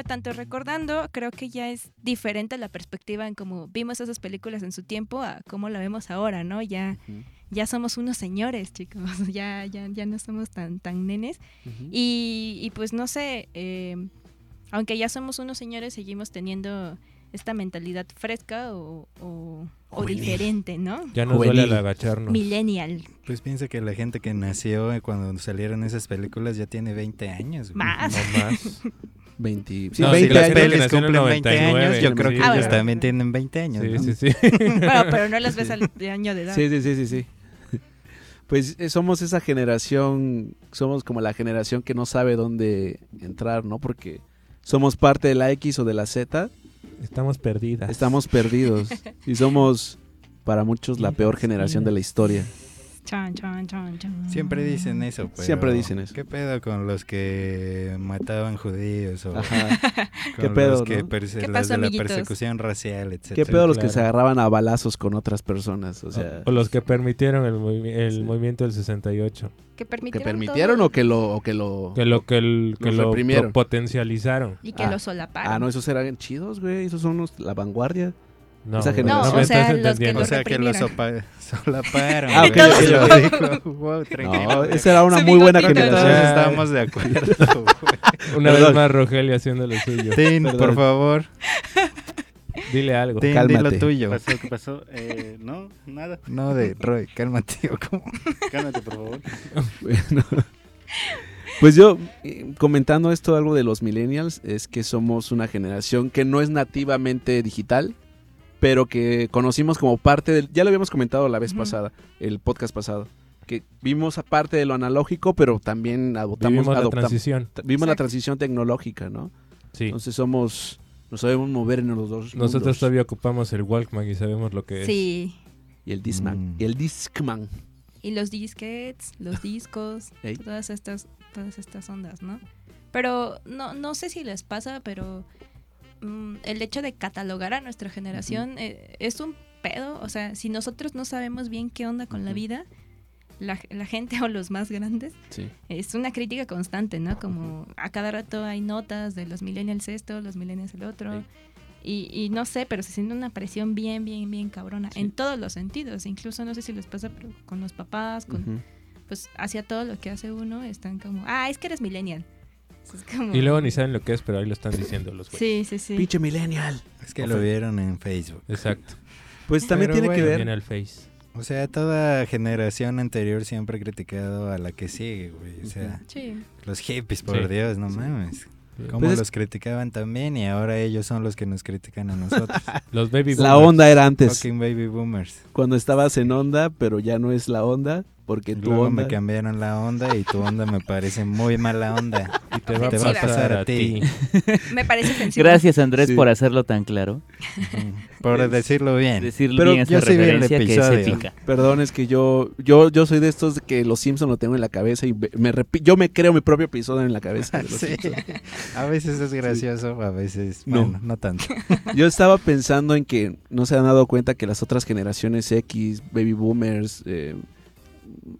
tanto recordando, creo que ya es diferente la perspectiva en cómo vimos esas películas en su tiempo a cómo la vemos ahora, ¿no? Ya, ya somos unos señores, chicos, ya, ya, ya no somos tan, tan nenes. Y, y pues no sé, eh, aunque ya somos unos señores, seguimos teniendo esta mentalidad fresca o, o- diferente, ¿no? Ya nos Juvenil. duele al agacharnos. Millennial. Pues piensa que la gente que nació cuando salieron esas películas ya tiene 20 años. Más. No más. 20, sí, No, sí, 20 las Las años. pelis pelis nació en el cumplen 20 años, 99, yo creo sí. que Ah, ellos bueno. también tienen 20 años. Sí, ¿no? sí, sí. Bueno, pero no las ves al de año de edad. Sí, sí, sí, sí, sí. Pues eh, somos esa generación, somos como la generación que no sabe dónde entrar, ¿no? Porque somos parte de la X o de la Z, Estamos perdidas. estamos perdidos y somos para muchos la peor generación de la historia. Chan, chan, chan, chan. Siempre dicen eso, pero Siempre dicen eso. ¿Qué pedo con los que mataban judíos o Ajá. con ¿Qué pedo, los que no? ¿Qué los pasó, de la persecución racial, etcétera? ¿Qué pedo los que claro. se agarraban a balazos con otras personas? O sea, O los que permitieron el, movi- el Sí. movimiento del 68. Que que permitieron, permitieron todo o que lo o que lo Que lo, que el- que lo pro- potencializaron. Y que Ah. lo solaparon. Ah, no, esos eran chidos, güey, esos son los- la vanguardia. No, Esa generación. No, o sea, estás los que entendiendo. O sea, que los solaparon. Ah, güey. ok, ok, Lo ok. dijo, wow, tranquilo. No, esa era una muy buena. Todos generación. Estábamos de acuerdo. Una Perdón. vez más Rogelio haciendo lo suyo. Tin, por favor. Dile algo. Tin, di Cálmate. lo ¿Qué tuyo. pasó? ¿Qué pasó? Eh, no, nada. No, de Roy, cálmate. ¿o cómo? Cálmate, por favor. Bueno. Pues yo, eh, comentando esto, algo de los millennials, es que somos una generación que no es nativamente digital, pero que conocimos como parte del... Ya lo habíamos comentado la vez pasada, el podcast pasado, que vimos aparte de lo analógico, pero también adoptamos... Vivimos la adoptam- transición. vimos la transición tecnológica, ¿no? Sí. Entonces somos... Nos sabemos mover en los dos Nosotros mundos. todavía ocupamos el Walkman y sabemos lo que es. Sí. Y el Discman. Mm. Y el Discman. Y los disquets, los discos, todas estas, todas estas ondas, ¿no? Pero no, no sé si les pasa, pero mm, el hecho de catalogar a nuestra generación eh, es un pedo. O sea, si nosotros no sabemos bien qué onda con la vida, la, la gente o los más grandes, Sí. es una crítica constante, ¿no? Como a cada rato hay notas de los millennials esto, los millennials el otro. Sí. Y, y no sé, pero se siente una presión bien, bien, bien cabrona. Sí. En todos los sentidos. Incluso no sé si les pasa pero con los papás, con, pues hacia todo lo que hace uno, están como, ah, es que eres millennial. Es como- Y luego ni saben lo que es, pero ahí lo están diciendo los güeyes. Sí, sí, sí. Pinche millennial. Es que lo vieron en Facebook. Exacto. Pues también Pero tiene que bueno, ver... Viene al Face. O sea, toda generación anterior siempre ha criticado a la que sigue, güey. O sea, Sí. los hippies, por Sí. Dios, no mames. ¿Cómo Pues es- los criticaban también? Y ahora ellos son los que nos critican a nosotros. Los baby La boomers. onda era antes. Fucking baby boomers. cuando estabas en onda, pero ya no es la onda, porque tu luego onda... me cambiaron la onda y tu onda me parece muy mala onda. Y te va, Te va a pasar a ti. Me parece ofensivo. Gracias Andrés Sí. por hacerlo tan claro. Por decirlo bien. Decir Pero bien esa yo sí vi el referencia que es episodio. Perdón, es que yo, yo, yo soy de estos que los Simpson lo tengo en la cabeza y me- repi- yo me creo mi propio episodio en la cabeza. de los Sí. A veces es gracioso, a veces No. bueno, no tanto. Yo estaba pensando en que no se han dado cuenta que las otras generaciones X, baby boomers, eh,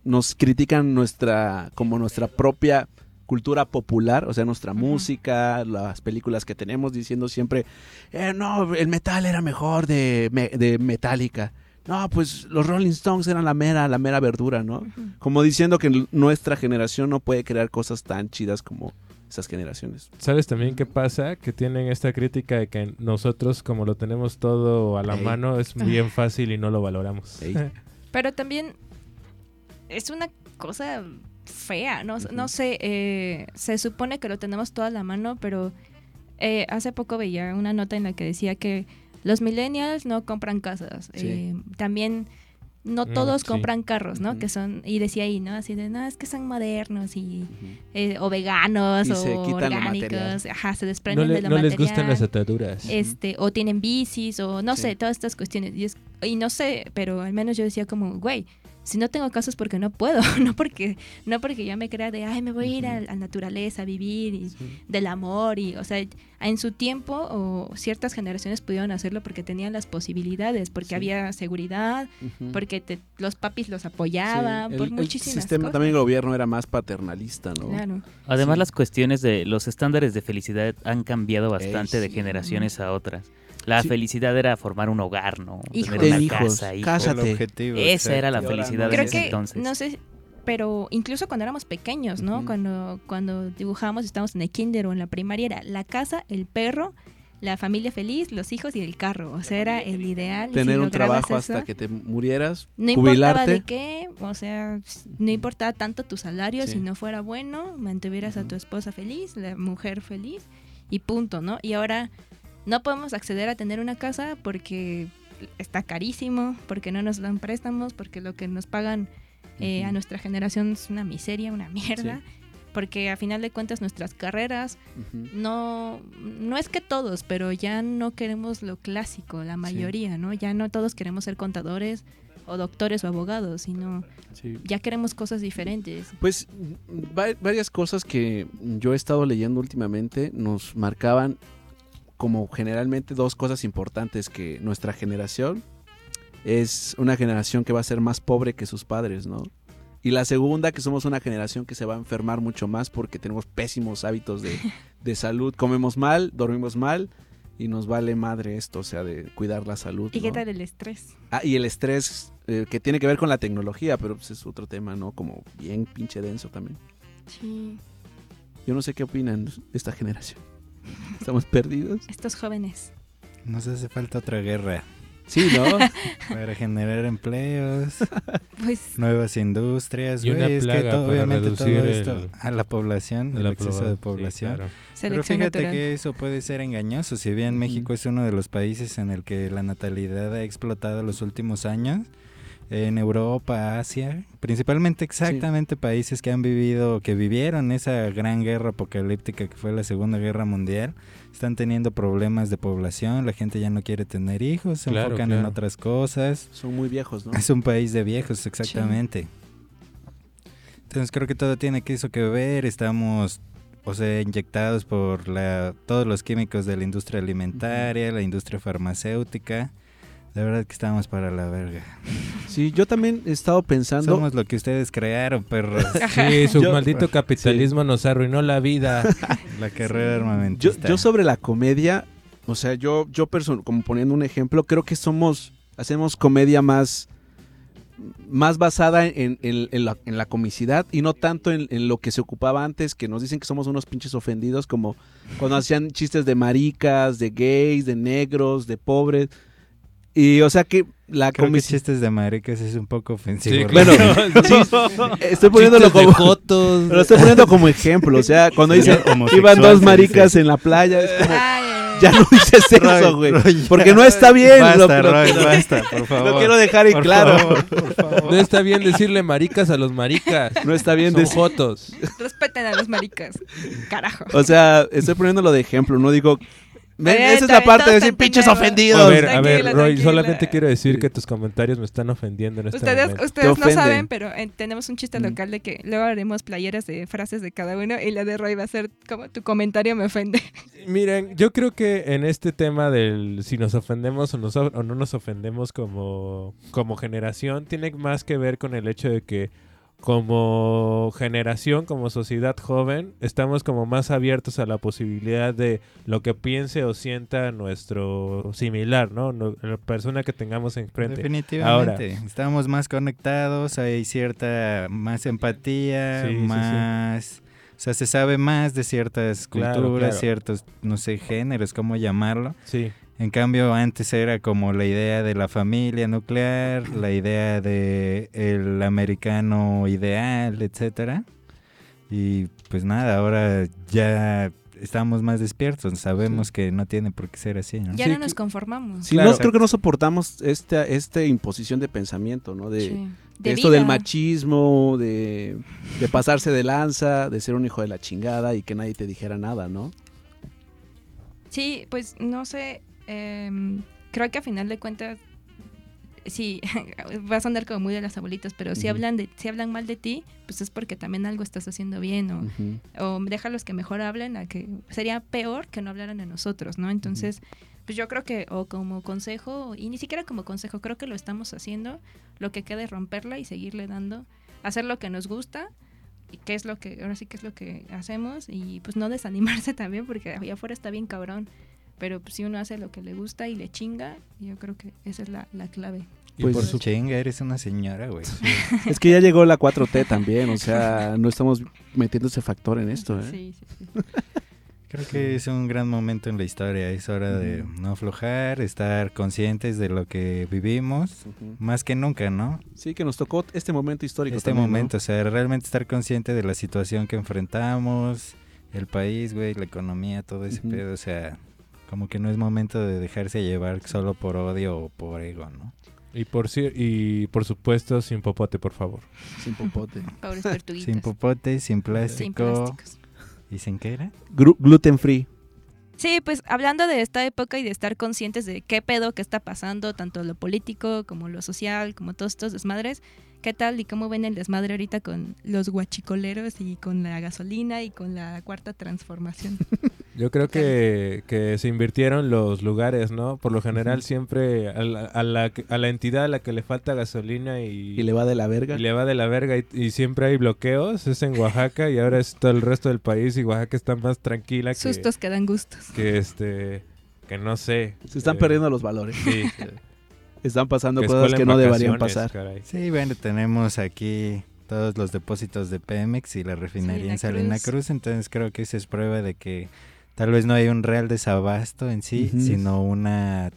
nos critican nuestra, como nuestra propia cultura popular, o sea, nuestra música, las películas que tenemos, diciendo siempre, eh, no, el metal era mejor de, de Metallica. No, pues los Rolling Stones eran la mera, la mera verdura, ¿no? Como diciendo que nuestra generación no puede crear cosas tan chidas como esas generaciones. ¿Sabes también qué pasa? Que tienen esta crítica de que nosotros, como lo tenemos todo a la Ey. mano, es bien fácil y no lo valoramos. Ey. Pero también es una cosa fea, no, Ujú. no sé, eh, se supone que lo tenemos toda a la mano, pero eh, hace poco veía una nota en la que decía que los millennials no compran casas, Sí. eh, también no todos sí. compran carros, ¿no? Que son, y decía ahí, ¿no? Así de, no, es que son modernos y, eh, o veganos Y o orgánicos, ajá, se No, desprenden le- de lo no les material gustan las ataduras. este o tienen bicis o no Sí. sé todas estas cuestiones y, es- y no sé pero al menos yo decía como güey si no tengo casa es porque no puedo, no porque, no porque yo me crea de, ay, me voy a ir a la naturaleza a vivir y del amor y, o sea, en su tiempo o ciertas generaciones pudieron hacerlo porque tenían las posibilidades, porque Sí. había seguridad, porque te- los papis los apoyaban, Sí, por el, sistema cosas. también el gobierno era más paternalista, ¿no? Claro. Además, Sí. las cuestiones de los estándares de felicidad han cambiado bastante Ey, de generaciones a otras. La Sí. felicidad era formar un hogar, ¿no? Hijos. Tener Ten una hijos, casa, hijos. cásate. El objetivo. Esa era la felicidad Creo ese que, entonces. no sé, pero incluso cuando éramos pequeños, ¿no? Cuando, cuando dibujábamos, estábamos en el kinder o en la primaria, era la casa, el perro, la familia feliz, los hijos y el carro. O sea, era el ideal. si Tener un trabajo eso, hasta que te murieras, No importaba jubilarte. de qué, o sea, no importaba tanto tu salario, Sí. si no fuera bueno, mantuvieras a tu esposa feliz, la mujer feliz y punto, ¿no? Y ahora no podemos acceder a tener una casa porque está carísimo, porque no nos dan préstamos, porque lo que nos pagan eh, a nuestra generación es una miseria, una mierda. Porque a final de cuentas nuestras carreras no, no es que todos, pero ya no queremos lo clásico, la mayoría, ¿no? Ya no todos queremos ser contadores o doctores o abogados, sino Sí. ya queremos cosas diferentes. Pues va- varias cosas que yo he estado leyendo últimamente nos marcaban como generalmente dos cosas importantes que nuestra generación es una generación que va a ser más pobre que sus padres, ¿no? Y la segunda, que somos una generación que se va a enfermar mucho más porque tenemos pésimos hábitos de, de salud. Comemos mal, dormimos mal y nos vale madre esto, o sea, de cuidar la salud. ¿Y qué ¿no? tal el estrés? Ah, y el estrés eh, que tiene que ver con la tecnología, pero pues es otro tema, ¿no? Como bien pinche denso también. Sí. Yo no sé qué opinan esta generación. ¿Estamos perdidos? Estos jóvenes. Nos hace falta otra guerra Sí, ¿no? para generar empleos, Pues nuevas industrias, Y una güey, es que todo- para obviamente todo esto el- a la población, el exceso de sí, población. claro. Pero fíjate natural. que eso puede ser engañoso. Si bien México es uno de los países en el que la natalidad ha explotado los últimos años, en Europa, Asia, principalmente exactamente países que han vivido, que vivieron esa gran guerra apocalíptica que fue la Segunda Guerra Mundial, están teniendo problemas de población, la gente ya no quiere tener hijos, se Claro, enfocan en otras cosas. Son muy viejos, ¿no? Es un país de viejos, exactamente. Entonces creo que todo tiene que eso que ver. Estamos, o sea, inyectados por la, todos los químicos de la industria alimentaria, la industria farmacéutica. De verdad que estamos para la verga. Sí, yo también he estado pensando... Somos lo que ustedes crearon, perros. Sí, su Yo- maldito capitalismo nos arruinó la vida. la carrera Yo, armamentista. yo sobre la comedia, o sea, yo, yo como poniendo un ejemplo, creo que somos, hacemos comedia más, más basada en, en- en la, en la comicidad y no tanto en, en lo que se ocupaba antes, que nos dicen que somos unos pinches ofendidos, como cuando hacían chistes de maricas, de gays, de negros, de pobres. Y o sea que la Creo que chistes de maricas es un poco ofensivo. Bueno, sí, estoy poniéndolo como... jotos. Lo estoy poniendo como ejemplo, o sea, cuando dicen iban dos maricas en la playa, es como, ya no dices eso, güey. Porque no está bien. Basta, lo, lo- Roy, lo- basta, por favor. lo quiero dejar en Por claro. favor, por favor. No está bien decirle maricas a los maricas. No está bien decir. jotos. respeten a los maricas. Carajo. O sea, estoy poniéndolo de ejemplo, no digo. Ven, esa es la parte de decir pinches ofendidos. A ver, a ver, Tranquila, Roy, tranquila. solamente quiero decir que tus comentarios me están ofendiendo en este Ustedes, momento. ustedes Te no saben, pero eh, tenemos un chiste Mm. local de que luego haremos playeras de frases de cada uno y la de Roy va a ser como tu comentario me ofende. Miren, yo creo que en este tema del si nos ofendemos o, nos o no nos ofendemos como, como generación, tiene más que ver con el hecho de que como generación, como sociedad joven, estamos como más abiertos a la posibilidad de lo que piense o sienta nuestro similar, ¿no? La persona que tengamos enfrente. Definitivamente. Estamos más conectados, hay cierta más empatía, Sí, sí, sí. más... O sea, se sabe más de ciertas Claro, culturas, claro. ciertos, no sé, géneros, cómo llamarlo. Sí. En cambio, antes era como la idea de la familia nuclear, la idea de el americano ideal, etcétera. Y pues nada, ahora ya estamos más despiertos, sabemos que no tiene por qué ser así, ¿no? Ya Sí, no nos conformamos. Sí, Claro. no, creo que no soportamos esta, esta imposición de pensamiento, ¿no? De, Sí. de De esto del machismo, de, de pasarse de lanza, de ser un hijo de la chingada y que nadie te dijera nada, ¿no? Sí, pues no sé, em, creo que a final de cuentas si va a sonar como muy de las abuelitas, pero si hablan de si hablan mal de ti, pues es porque también algo estás haciendo bien o, Ujú. o déjalos que mejor hablen, a que sería peor que no hablaran de nosotros, ¿no? Entonces, pues yo creo que o como consejo y ni siquiera como consejo, creo que lo estamos haciendo, lo que queda es romperla y seguirle dando, hacer lo que nos gusta y qué es lo que ahora sí que es lo que hacemos y pues no desanimarse también porque allá afuera está bien cabrón. Pero pues, si uno hace lo que le gusta y le chinga, yo creo que esa es la, la clave. Y Pues por su- chinga, eres una señora, güey. Es que ya llegó la 4T también, o sea, no estamos metiendo ese factor en esto, ¿eh? Sí, sí, sí. Creo que es un gran momento en la historia. Es hora de no aflojar, estar conscientes de lo que vivimos, más que nunca, ¿no? Sí, que nos tocó este momento histórico. Este también, ¿no? momento, o sea, realmente estar consciente de la situación que enfrentamos, el país, güey, la economía, todo ese Ujú. pedo, o sea, como que no es momento de dejarse llevar solo por odio o por ego, ¿no? Y por, y por supuesto, sin popote, por favor. Sin popote. Pobres tortuguitas. Sin popote, sin plástico. Sin plásticos. ¿Y sin qué era? Gru- gluten free. Sí, pues hablando de esta época y de estar conscientes de qué pedo que está pasando, tanto lo político como lo social, como todos estos desmadres, ¿qué tal y cómo ven el desmadre ahorita con los guachicoleros y con la gasolina y con la cuarta transformación? Yo creo que, que se invirtieron los lugares, ¿no? Por lo general siempre a la, a, la, que- a la entidad a la que le falta gasolina y, Y le va de la verga. y le va de la verga y, y siempre hay bloqueos, es en Oaxaca y ahora es todo el resto del país y Oaxaca está más tranquila que, Sustos que dan gustos. que este que no sé. Se están eh, perdiendo los valores. Sí, Están pasando que cosas que no deberían pasar. caray. Sí, bueno, tenemos aquí todos los depósitos de Pemex y la refinería en Salina Salina Cruz. Cruz, entonces creo que esa es prueba de que tal vez no hay un real desabasto en sí, sino una...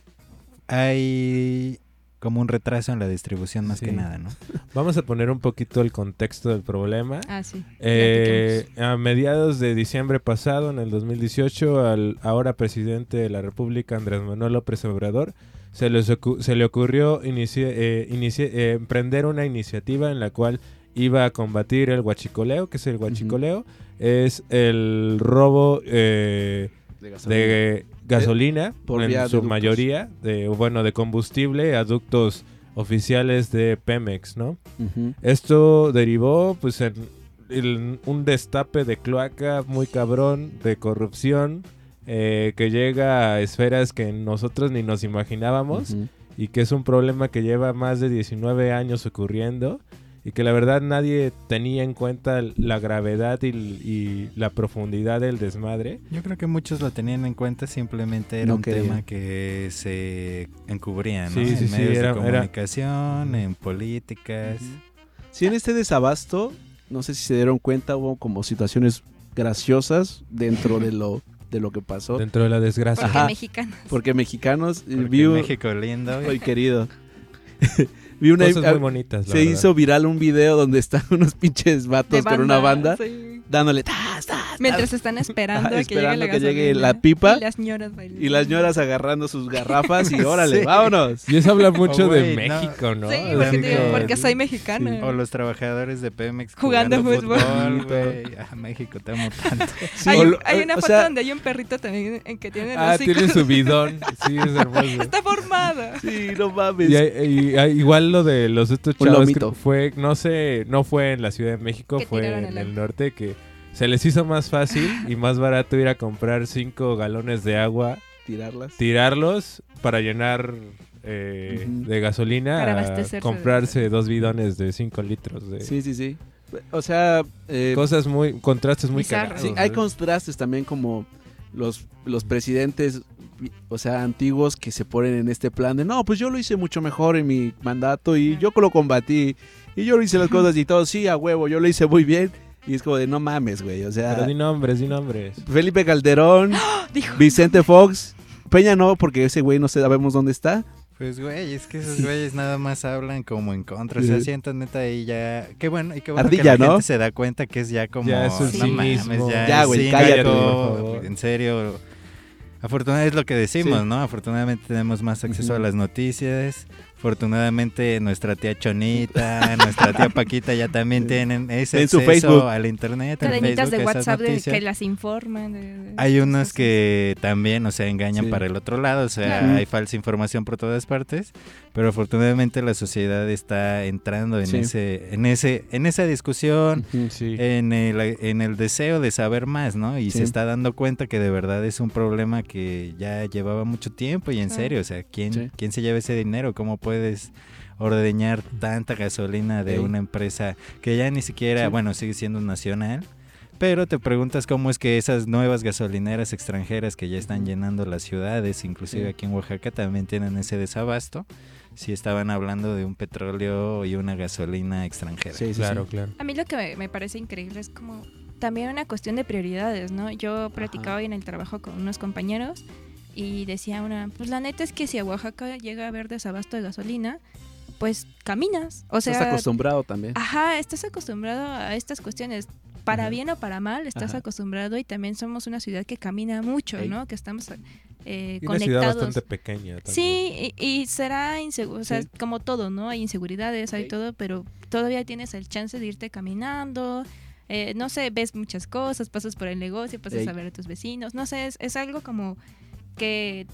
hay como un retraso en la distribución más que nada, ¿no? Vamos a poner un poquito el contexto del problema. Ah, sí. Eh, a mediados de diciembre pasado, en el 2018, al ahora presidente de la República, Andrés Manuel López Obrador, se, les ocu- se le ocurrió inici- eh, eh, emprender una iniciativa en la cual iba a combatir el huachicoleo. ¿Qué es el huachicoleo? Es el robo eh, De gasolina. de gasolina, por en su mayoría, de, bueno, de combustible a ductos oficiales de Pemex, ¿no? Esto derivó pues en el- un destape de cloaca muy cabrón, de corrupción, eh, que llega a esferas que nosotros ni nos imaginábamos y que es un problema que lleva más de 19 años ocurriendo y que la verdad nadie tenía en cuenta la gravedad y, y la profundidad del desmadre. Yo creo que muchos lo tenían en cuenta, simplemente era No un querían. tema que se encubría, ¿no? Sí, en sí, sí, medios era- de era- comunicación, en políticas. Sí, en este desabasto, no sé si se dieron cuenta, hubo como situaciones graciosas dentro de lo, de lo que pasó. Dentro de la desgracia. Porque Ajá. mexicanos. Porque mexicanos, eh, Porque vi un- México lindo. Ay, querido. vi una, Cosas ah, muy bonitas. la se verdad. hizo viral un video donde están unos pinches vatos De con una banda sí. dándole tas, tas, tas, Mientras están esperando Ajá, a que llegue la esperando que llegue la pipa. Y las ñoras bailando. y las ñoras agarrando sus garrafas y órale, Sí. vámonos. Y eso habla mucho Oh, de güey, no. México, ¿no? Sí, porque, digo, porque soy mexicana. O los trabajadores de Pemex Jugando fútbol. güey. Ah, México, te amo tanto. hay, lo- hay una foto sea- donde hay un perrito también en que tiene Ah, tiene su bidón. Sí, es hermoso. Está formada. Sí, no mames. Y, lo de los estos chavos que fue, no sé, no fue en la Ciudad de México, Que fue en el norte que se les hizo más fácil y más barato ir a comprar cinco galones de agua, tirarlas. tirarlos para llenar eh, de gasolina, Para a de comprarse dos bidones de cinco litros de Sí, sí, sí. O sea, eh, cosas muy, contrastes muy sí, hay contrastes también como los, los presidentes, o sea, antiguos que se ponen en este plan de, no, pues yo lo hice mucho mejor en mi mandato y yo lo combatí y yo lo hice las cosas y todo, sí, a huevo, yo lo hice muy bien. Y es como de, no mames, güey, o sea, Pero di nombres, di nombres. Felipe Calderón, Dijo. Vicente Fox, Peña no, porque ese güey no sabemos dónde está. Pues, güey, es que esos güeyes nada más hablan como en contra. O sea, Sí. siento neta ahí ya. Qué bueno, y qué bueno Ardilla, que la ¿no? gente se da cuenta que es ya como. Ya es un no mames, cinismo. ya, güey, cállate, por favor. En serio. Afortunadamente es lo que decimos, Sí. ¿no? Afortunadamente tenemos más acceso a las noticias. Afortunadamente nuestra tía Chonita, nuestra tía Paquita ya también tienen ese En su acceso Facebook. al internet, Cadenitas de WhatsApp de- que las informan. de- de Hay unos cosas. que también, o sea, engañan Sí. para el otro lado, o sea, Claro. hay falsa información por todas partes, pero afortunadamente la sociedad está entrando en Sí. ese en ese en esa discusión. Sí. en el en el deseo de saber más, ¿no? Y Sí. se está dando cuenta que de verdad es un problema que ya llevaba mucho tiempo y en serio, o sea, ¿quién Sí. quién se lleva ese dinero? ¿Cómo puedes ordeñar tanta gasolina de una empresa que ya ni siquiera, Sí. bueno, sigue siendo nacional? Pero te preguntas cómo es que esas nuevas gasolineras extranjeras que ya están llenando las ciudades, inclusive Sí. aquí en Oaxaca, también tienen ese desabasto. Si estaban hablando de un petróleo y una gasolina extranjera. Sí, sí, claro, sí. claro. A mí lo que me, me parece increíble es como también una cuestión de prioridades, ¿no? Yo platicaba hoy en el trabajo con unos compañeros y decía una, pues la neta es que si a Oaxaca llega a haber desabasto de gasolina, pues caminas. O sea, Estás acostumbrado también. Ajá, estás acostumbrado a estas cuestiones. Para Ajá. bien o para mal, estás Ajá. acostumbrado y también somos una ciudad que camina mucho, Ey. ¿no? Que estamos eh, Y una ciudad conectados. bastante pequeña. también. Sí, y, y será inseguro, o sea, Sí. como todo, ¿no? Hay inseguridades, hay todo, pero todavía tienes el chance de irte caminando. eh, no sé, ves muchas cosas, pasas por el negocio, pasas Ey. a ver a tus vecinos. No sé, es, es algo como que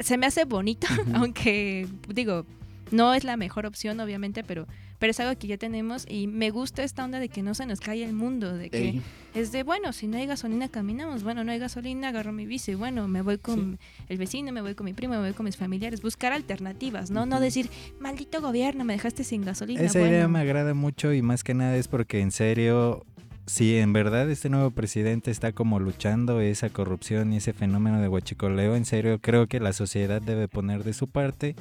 se me hace bonito, aunque digo, no es la mejor opción, obviamente, pero, pero es algo que ya tenemos y me gusta esta onda de que no se nos cae el mundo, de que Ey. es de, bueno, si no hay gasolina, caminamos. Bueno, no hay gasolina, agarro mi bici. Bueno, me voy con el vecino, me voy con mi primo, me voy con mis familiares. Buscar alternativas, ¿no? No decir, maldito gobierno, me dejaste sin gasolina. Esa bueno, idea me agrada mucho y más que nada es porque en serio, si en verdad este nuevo presidente está como luchando esa corrupción y ese fenómeno de huachicoleo, en serio creo que la sociedad debe poner de su parte.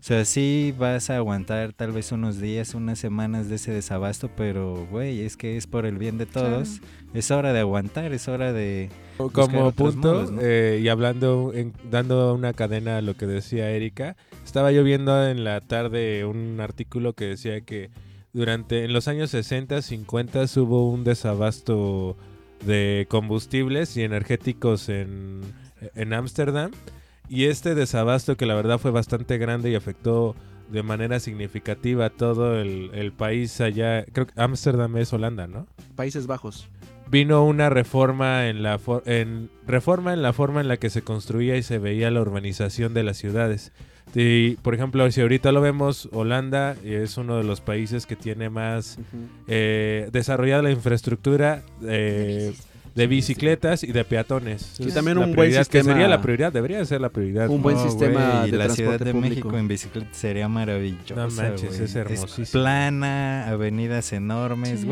O sea, sí vas a aguantar tal vez unos días, unas semanas de ese desabasto, pero güey, es que es por el bien de todos. Es hora de aguantar, es hora de... Como punto, modos, ¿no? eh, y hablando, en- dando una cadena a lo que decía Erika, estaba yo viendo en la tarde un artículo que decía que durante, en los años 60, 50 hubo un desabasto de combustibles y energéticos en en Ámsterdam. Y este desabasto que la verdad fue bastante grande y afectó de manera significativa a todo el, el país allá. Creo que Ámsterdam es Holanda, ¿no? Países Bajos. vino una reforma en la for- en reforma en la forma en la que se construía y se veía la urbanización de las ciudades. Y, por ejemplo, si ahorita lo vemos, Holanda es uno de los países que tiene más eh, desarrollada la infraestructura eh, de bicicletas y de peatones. Y Es también la un buen prioridad, que sistema- sería la prioridad, debería ser la prioridad. Un buen No, sistema güey, de la Ciudad transporte de público. México en bicicleta sería maravilloso. No manches, es hermosísimo. plana, avenidas enormes, Sí.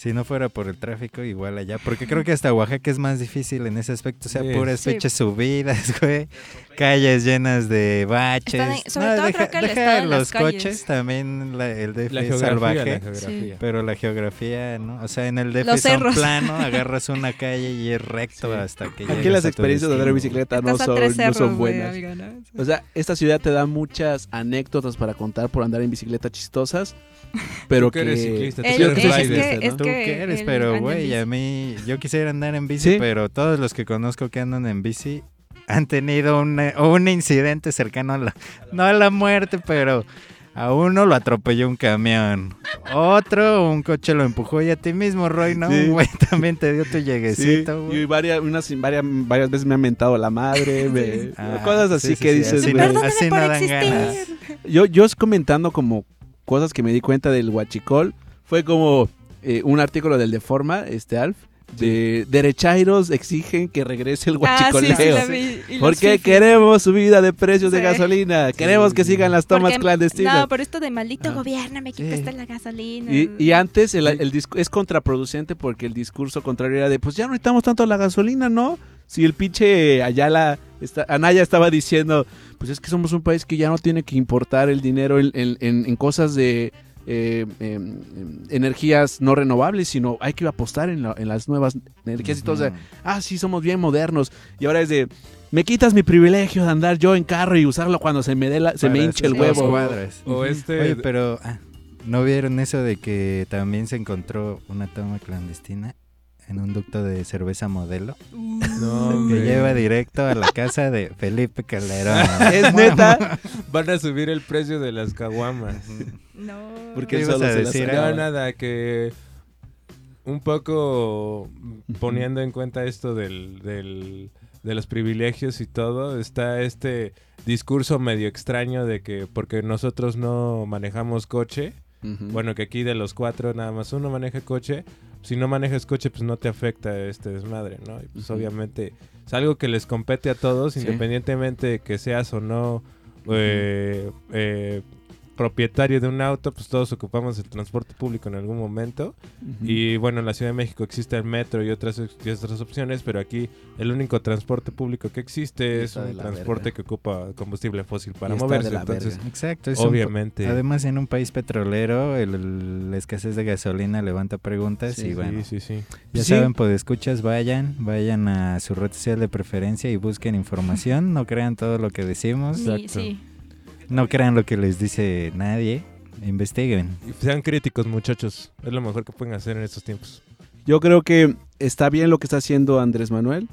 Si no fuera por el tráfico, igual allá. Porque creo que hasta Oaxaca es más difícil en ese aspecto. O sea, Sí. puras Sí. subidas, güey. Calles llenas de baches. Sobre todo creo que el deja los calles. coches, también la- el DF La es salvaje. la. Pero la geografía, ¿no? O sea, en el DF Los son plano, agarras una calle y es recto Sí. hasta que Aquí las experiencias de andar en bicicleta no son, no son güey, buenas. amiga, ¿no? O sea, esta ciudad te da muchas anécdotas para contar por andar en bicicleta chistosas, pero que eres ciclista, tú eres es rider. que- es ¿Tú que qué eres? Pero, güey, a mí, yo quisiera andar en bici, Sí. pero todos los que conozco que andan en bici han tenido un, un incidente cercano a la, no a la muerte, pero a uno lo atropelló un camión, otro un coche lo empujó y a ti mismo, Roy, ¿no? Sí. Un güey también te dio tu Sí, lleguecito, güey. y varias, unas, varias, varias veces me han mentado la madre, me- Ah, cosas así sí, sí, que sí, dices, así güey. así por no dan existir. ganas. Yo, yo es comentando como cosas que me di cuenta del huachicol, fue como eh, un artículo del Deforma, este Alf, de derechairos exigen que regrese el Ah, sí, huachicoleo. sí, Porque queremos subida de precios de Sí. gasolina, queremos que sigan las tomas Porque- clandestinas. No, por esto de maldito Ah. gobierno, me quitaste Sí. la gasolina. Y, y antes el, el discu- es contraproducente porque el discurso contrario era de, pues ya no necesitamos tanto la gasolina, ¿no? Si el pinche Ayala, está, Anaya estaba diciendo, pues es que somos un país que ya no tiene que importar el dinero en, en- en- en cosas de eh, em, em, energías no renovables, sino hay que apostar en, la- en las nuevas energías y todo. o sea, ah, sí, somos bien modernos. Y ahora es de, me quitas mi privilegio de andar yo en carro y usarlo cuando se me, dé la- se me hinche el huevo. cuadras. O este... Oye, pero ah, ¿no vieron eso de que también se encontró una toma clandestina en un ducto de cerveza modelo. No, Que lleva directo a la casa de Felipe Calderón. Es neta. Van a subir el precio de las caguamas. No. Porque ¿Qué él ibas solo a se las decir? sacaba. No, nada, que un poco poniendo en cuenta esto del, del- de los privilegios y todo, está este discurso medio extraño de que porque nosotros no manejamos coche, bueno, que aquí de los cuatro nada más uno maneja coche, si no manejas coche pues no te afecta este desmadre, ¿no? Y pues obviamente es algo que les compete a todos, Sí. independientemente de que seas o no eh, eh, propietario de un auto, pues todos ocupamos el transporte público en algún momento. Y bueno, en la Ciudad de México existe el metro y otras, y otras opciones, pero aquí el único transporte público que existe Y es un transporte verga. que ocupa combustible fósil para Y moverse. Entonces, verga. Exacto. es un- obviamente. además, en un país petrolero, el- la escasez de gasolina levanta preguntas Sí, y bueno, sí, sí, sí. ya Sí. saben, pues escuchas, vayan, vayan a su red social de preferencia y busquen información. No crean todo lo que decimos, Ni- Exacto. No crean lo que les dice nadie. Investiguen. Y sean críticos, muchachos. Es lo mejor que pueden hacer en estos tiempos. Yo creo que está bien lo que está haciendo Andrés Manuel.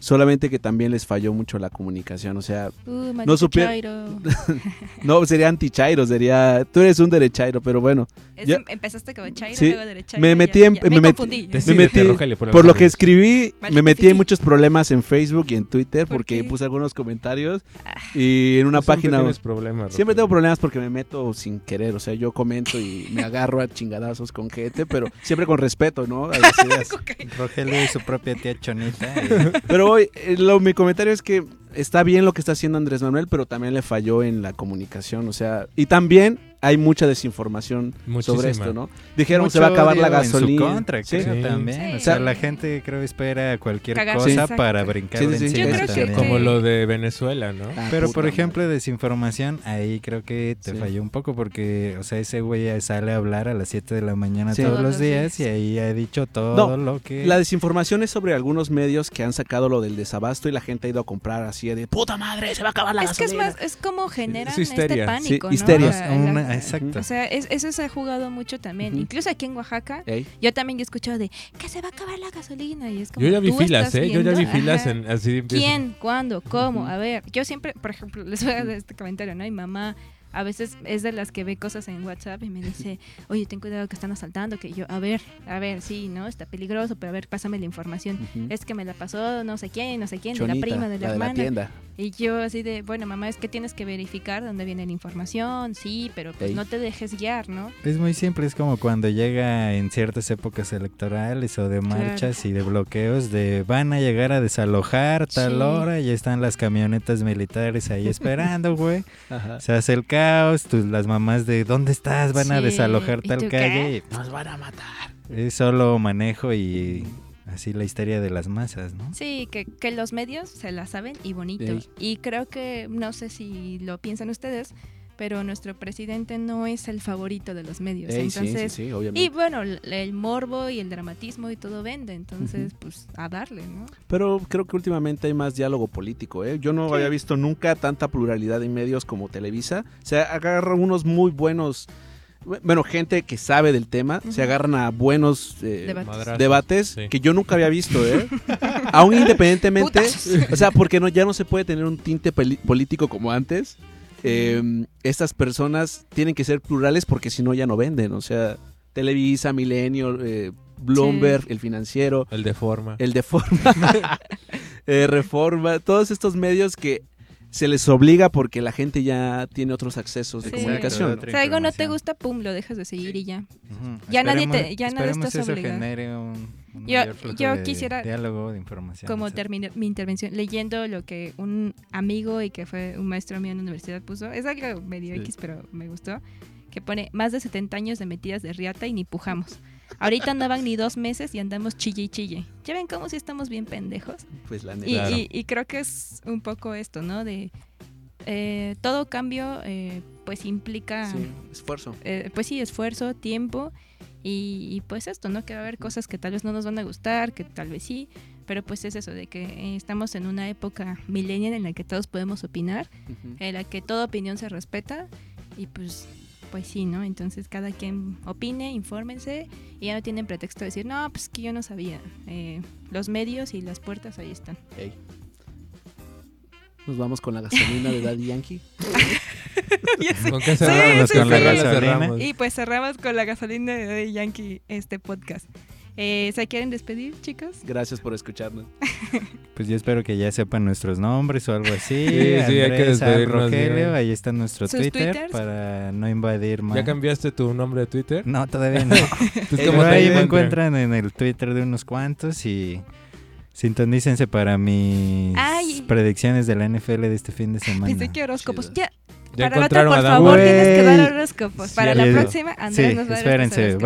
Solamente que también les falló mucho la comunicación. O sea, Uh, maldito supier- Chairo. no sería anti-Chairo, sería. Tú eres un derechairo, pero bueno. Es- Ya- Empezaste como Chairo, Sí, luego derechairo. me ya- metí en- ya- me metí- metí- por, Por lo que escribí, me metí en muchos problemas en Facebook y en Twitter ¿Por porque qué? puse algunos comentarios y en una siempre página. tienes problemas, Siempre tengo problemas porque me meto sin querer, o sea, yo comento y me agarro a chingadazos con gente, pero siempre con respeto, ¿no? A las ideas. Rogelio y su propia tía Chonita. eh, Pero eh, lo- mi comentario es que está bien lo que está haciendo Andrés Manuel, pero también le falló en la comunicación, o sea, y también hay mucha desinformación Muchísima. sobre esto, ¿no? Dijeron mucho se va a acabar la odio en su gasolina. contra, Sí. creo, Sí. también. Sí. O sea, la gente creo espera cualquier Cagarse, cosa para brincar Sí, de sí, sí. encima Yo creo que- también. Como que- lo de Venezuela, ¿no? Ah, Pero puta por madre. ejemplo, desinformación, ahí creo que te Sí. falló un poco porque, o sea, ese güey sale a hablar a las 7 de la mañana Sí. todos Todos los días y ahí ha dicho todo No, lo que... La desinformación es sobre algunos medios que han sacado lo del desabasto y la gente ha ido a comprar así de puta madre, se va a acabar la Es que es gasolina. más, es como generan es este pánico, Sí, ¿no? histeria. La- Una- exacto. O sea, es- eso se ha jugado mucho también. Incluso aquí en Oaxaca, Ey, yo también he escuchado de que se va a acabar la gasolina. Y es como, Yo ya vi ¿tú filas, ¿eh? Yo ya vi filas en así. ¿Quién? ¿Cuándo? ¿Cómo? A ver, yo siempre, por ejemplo, les voy a dar este comentario, ¿no? Mi mamá a veces es de las que ve cosas en WhatsApp y me dice, oye, ten cuidado que están asaltando, que yo, a ver, a ver, sí, ¿no? Está peligroso, pero a ver, pásame la información. Es que me la pasó no sé quién, no sé quién, de la prima, de la, la de hermana. la tienda. Y yo así de, bueno, mamá, es que tienes que verificar dónde viene la información, sí, pero pues Ey. no te dejes guiar, ¿no? Es muy simple, es como cuando llega en ciertas épocas electorales o de marchas y de bloqueos de van a llegar a desalojar tal Sí. hora, ya están las camionetas militares ahí esperando, güey. Se hace el caos, tus, las mamás de ¿dónde estás? Van a desalojar ¿y tal calle. Nos van a matar. Es solo manejo y así la histeria de las masas, ¿no? Sí, que, que los medios se la saben y bonito. Y creo que, no sé si lo piensan ustedes, pero nuestro presidente no es el favorito de los medios. Ey, sí, entonces, sí, sí, obviamente. y bueno, el, el morbo y el dramatismo y todo vende, entonces, pues a darle, ¿no? Pero creo que últimamente hay más diálogo político, ¿eh? Yo no había visto nunca tanta pluralidad en medios como Televisa. Se agarran unos muy buenos, bueno, gente que sabe del tema, se agarran a buenos eh, Debates. Madrazos, debates sí. que yo nunca había visto, ¿eh? Aún independientemente, o sea, porque no, ya no se puede tener un tinte político como antes. Eh, estas personas tienen que ser plurales porque si no ya no venden, o sea, Televisa, Milenio, eh, Bloomberg, El Financiero, El de forma. el de forma, eh, reforma, todos estos medios que se les obliga porque la gente ya tiene otros accesos de Sí. comunicación. Exacto, O sea, algo no te gusta, pum, lo dejas de seguir y ya. Ya nadie te- ya nadie esperemos estás eso obligado. genere un, un Yo- de quisiera- diálogo, de información. Como terminé mi intervención leyendo lo que un amigo y que fue un maestro mío en la universidad puso. Es algo medio Sí. X, pero me gustó. Que pone más de 70 años de metidas de riata y ni pujamos. Ahorita andaban ni dos meses y andamos chille y chille. ¿Ya ven cómo si estamos bien pendejos? Pues la Y, neta. Claro. y- y creo que es un poco esto, ¿no? De eh, todo cambio, eh, pues implica, Sí, esfuerzo. eh, pues sí, esfuerzo, tiempo y, y, pues esto, ¿no? Que va a haber cosas que tal vez no nos van a gustar, que tal vez sí, pero pues es eso, de que estamos en una época millennial en la que todos podemos opinar, en la que toda opinión se respeta y pues pues sí, ¿no? Entonces cada quien opine, infórmense y ya no tienen pretexto de decir, no, pues que yo no sabía. Eh, los medios y las puertas ahí están. Nos vamos con la gasolina de Daddy Yankee. ¿Con qué cerramos? sí, ¿Con la sí. gasolina? Y pues cerramos con la gasolina de Daddy Yankee este podcast. Eh, ¿Se quieren despedir, chicos? Gracias por escucharnos. Pues yo espero que ya sepan nuestros nombres o algo así. Sí, sí, hay que despedirnos Rogelio, ahí está nuestro ¿Sus Twitter twitters? para no invadir más. ¿Ya cambiaste tu nombre de Twitter? No, todavía no. Pues, Pero ¿cómo te ahí me encuentran? en el Twitter de unos cuantos y sintonícense para mis Ay. predicciones de la NFL de este fin de semana. Pensé que horóscopos. Ya, ¿Ya para la otra, por favor, tienes que dar horóscopos. Sí, Para la próxima, Andrés sí, nos va a dar espérense.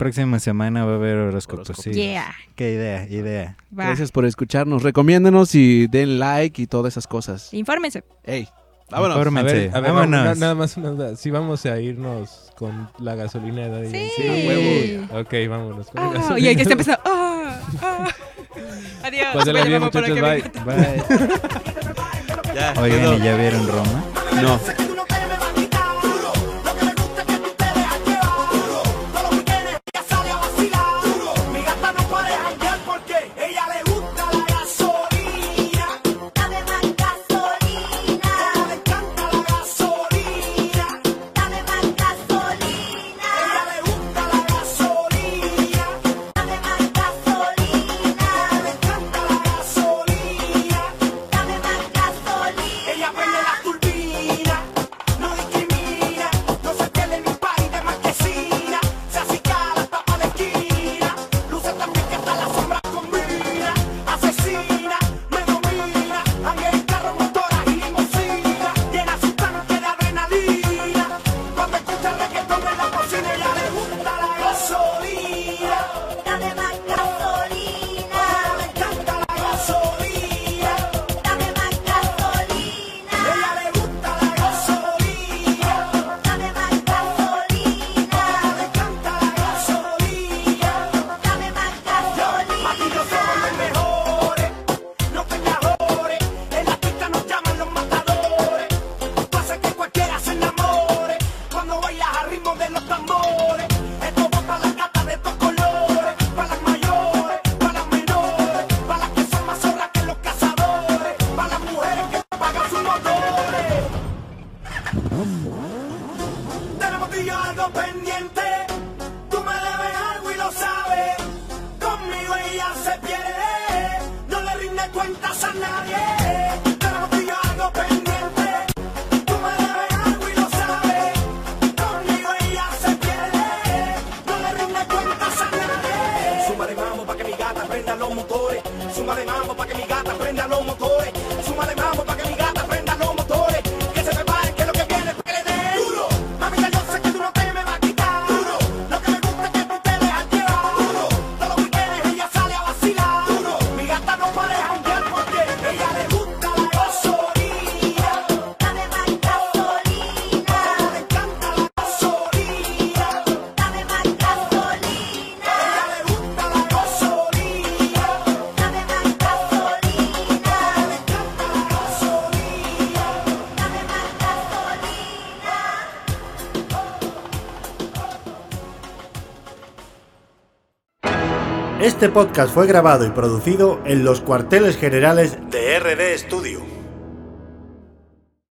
Próxima semana va a haber horóscopos, sí. Yeah, Qué idea, idea. va. Gracias por escucharnos. Recomiéndenos y den like y todas esas cosas. Infórmense. Ey, vámonos. A Infórmense. ver, a ver, vámonos. na- nada más una duda. Si vamos a irnos con la gasolina de Sí. Yankee. huevo. Ok, vámonos con la Ah, gasolina. y hay que está empezando. Ah, ah. Adiós. Vaya, bien, muchachos, bye. Bye. Ya, Oigan. ¿y ya vieron Roma? No. Este podcast fue grabado y producido en los cuarteles generales de RD Studio.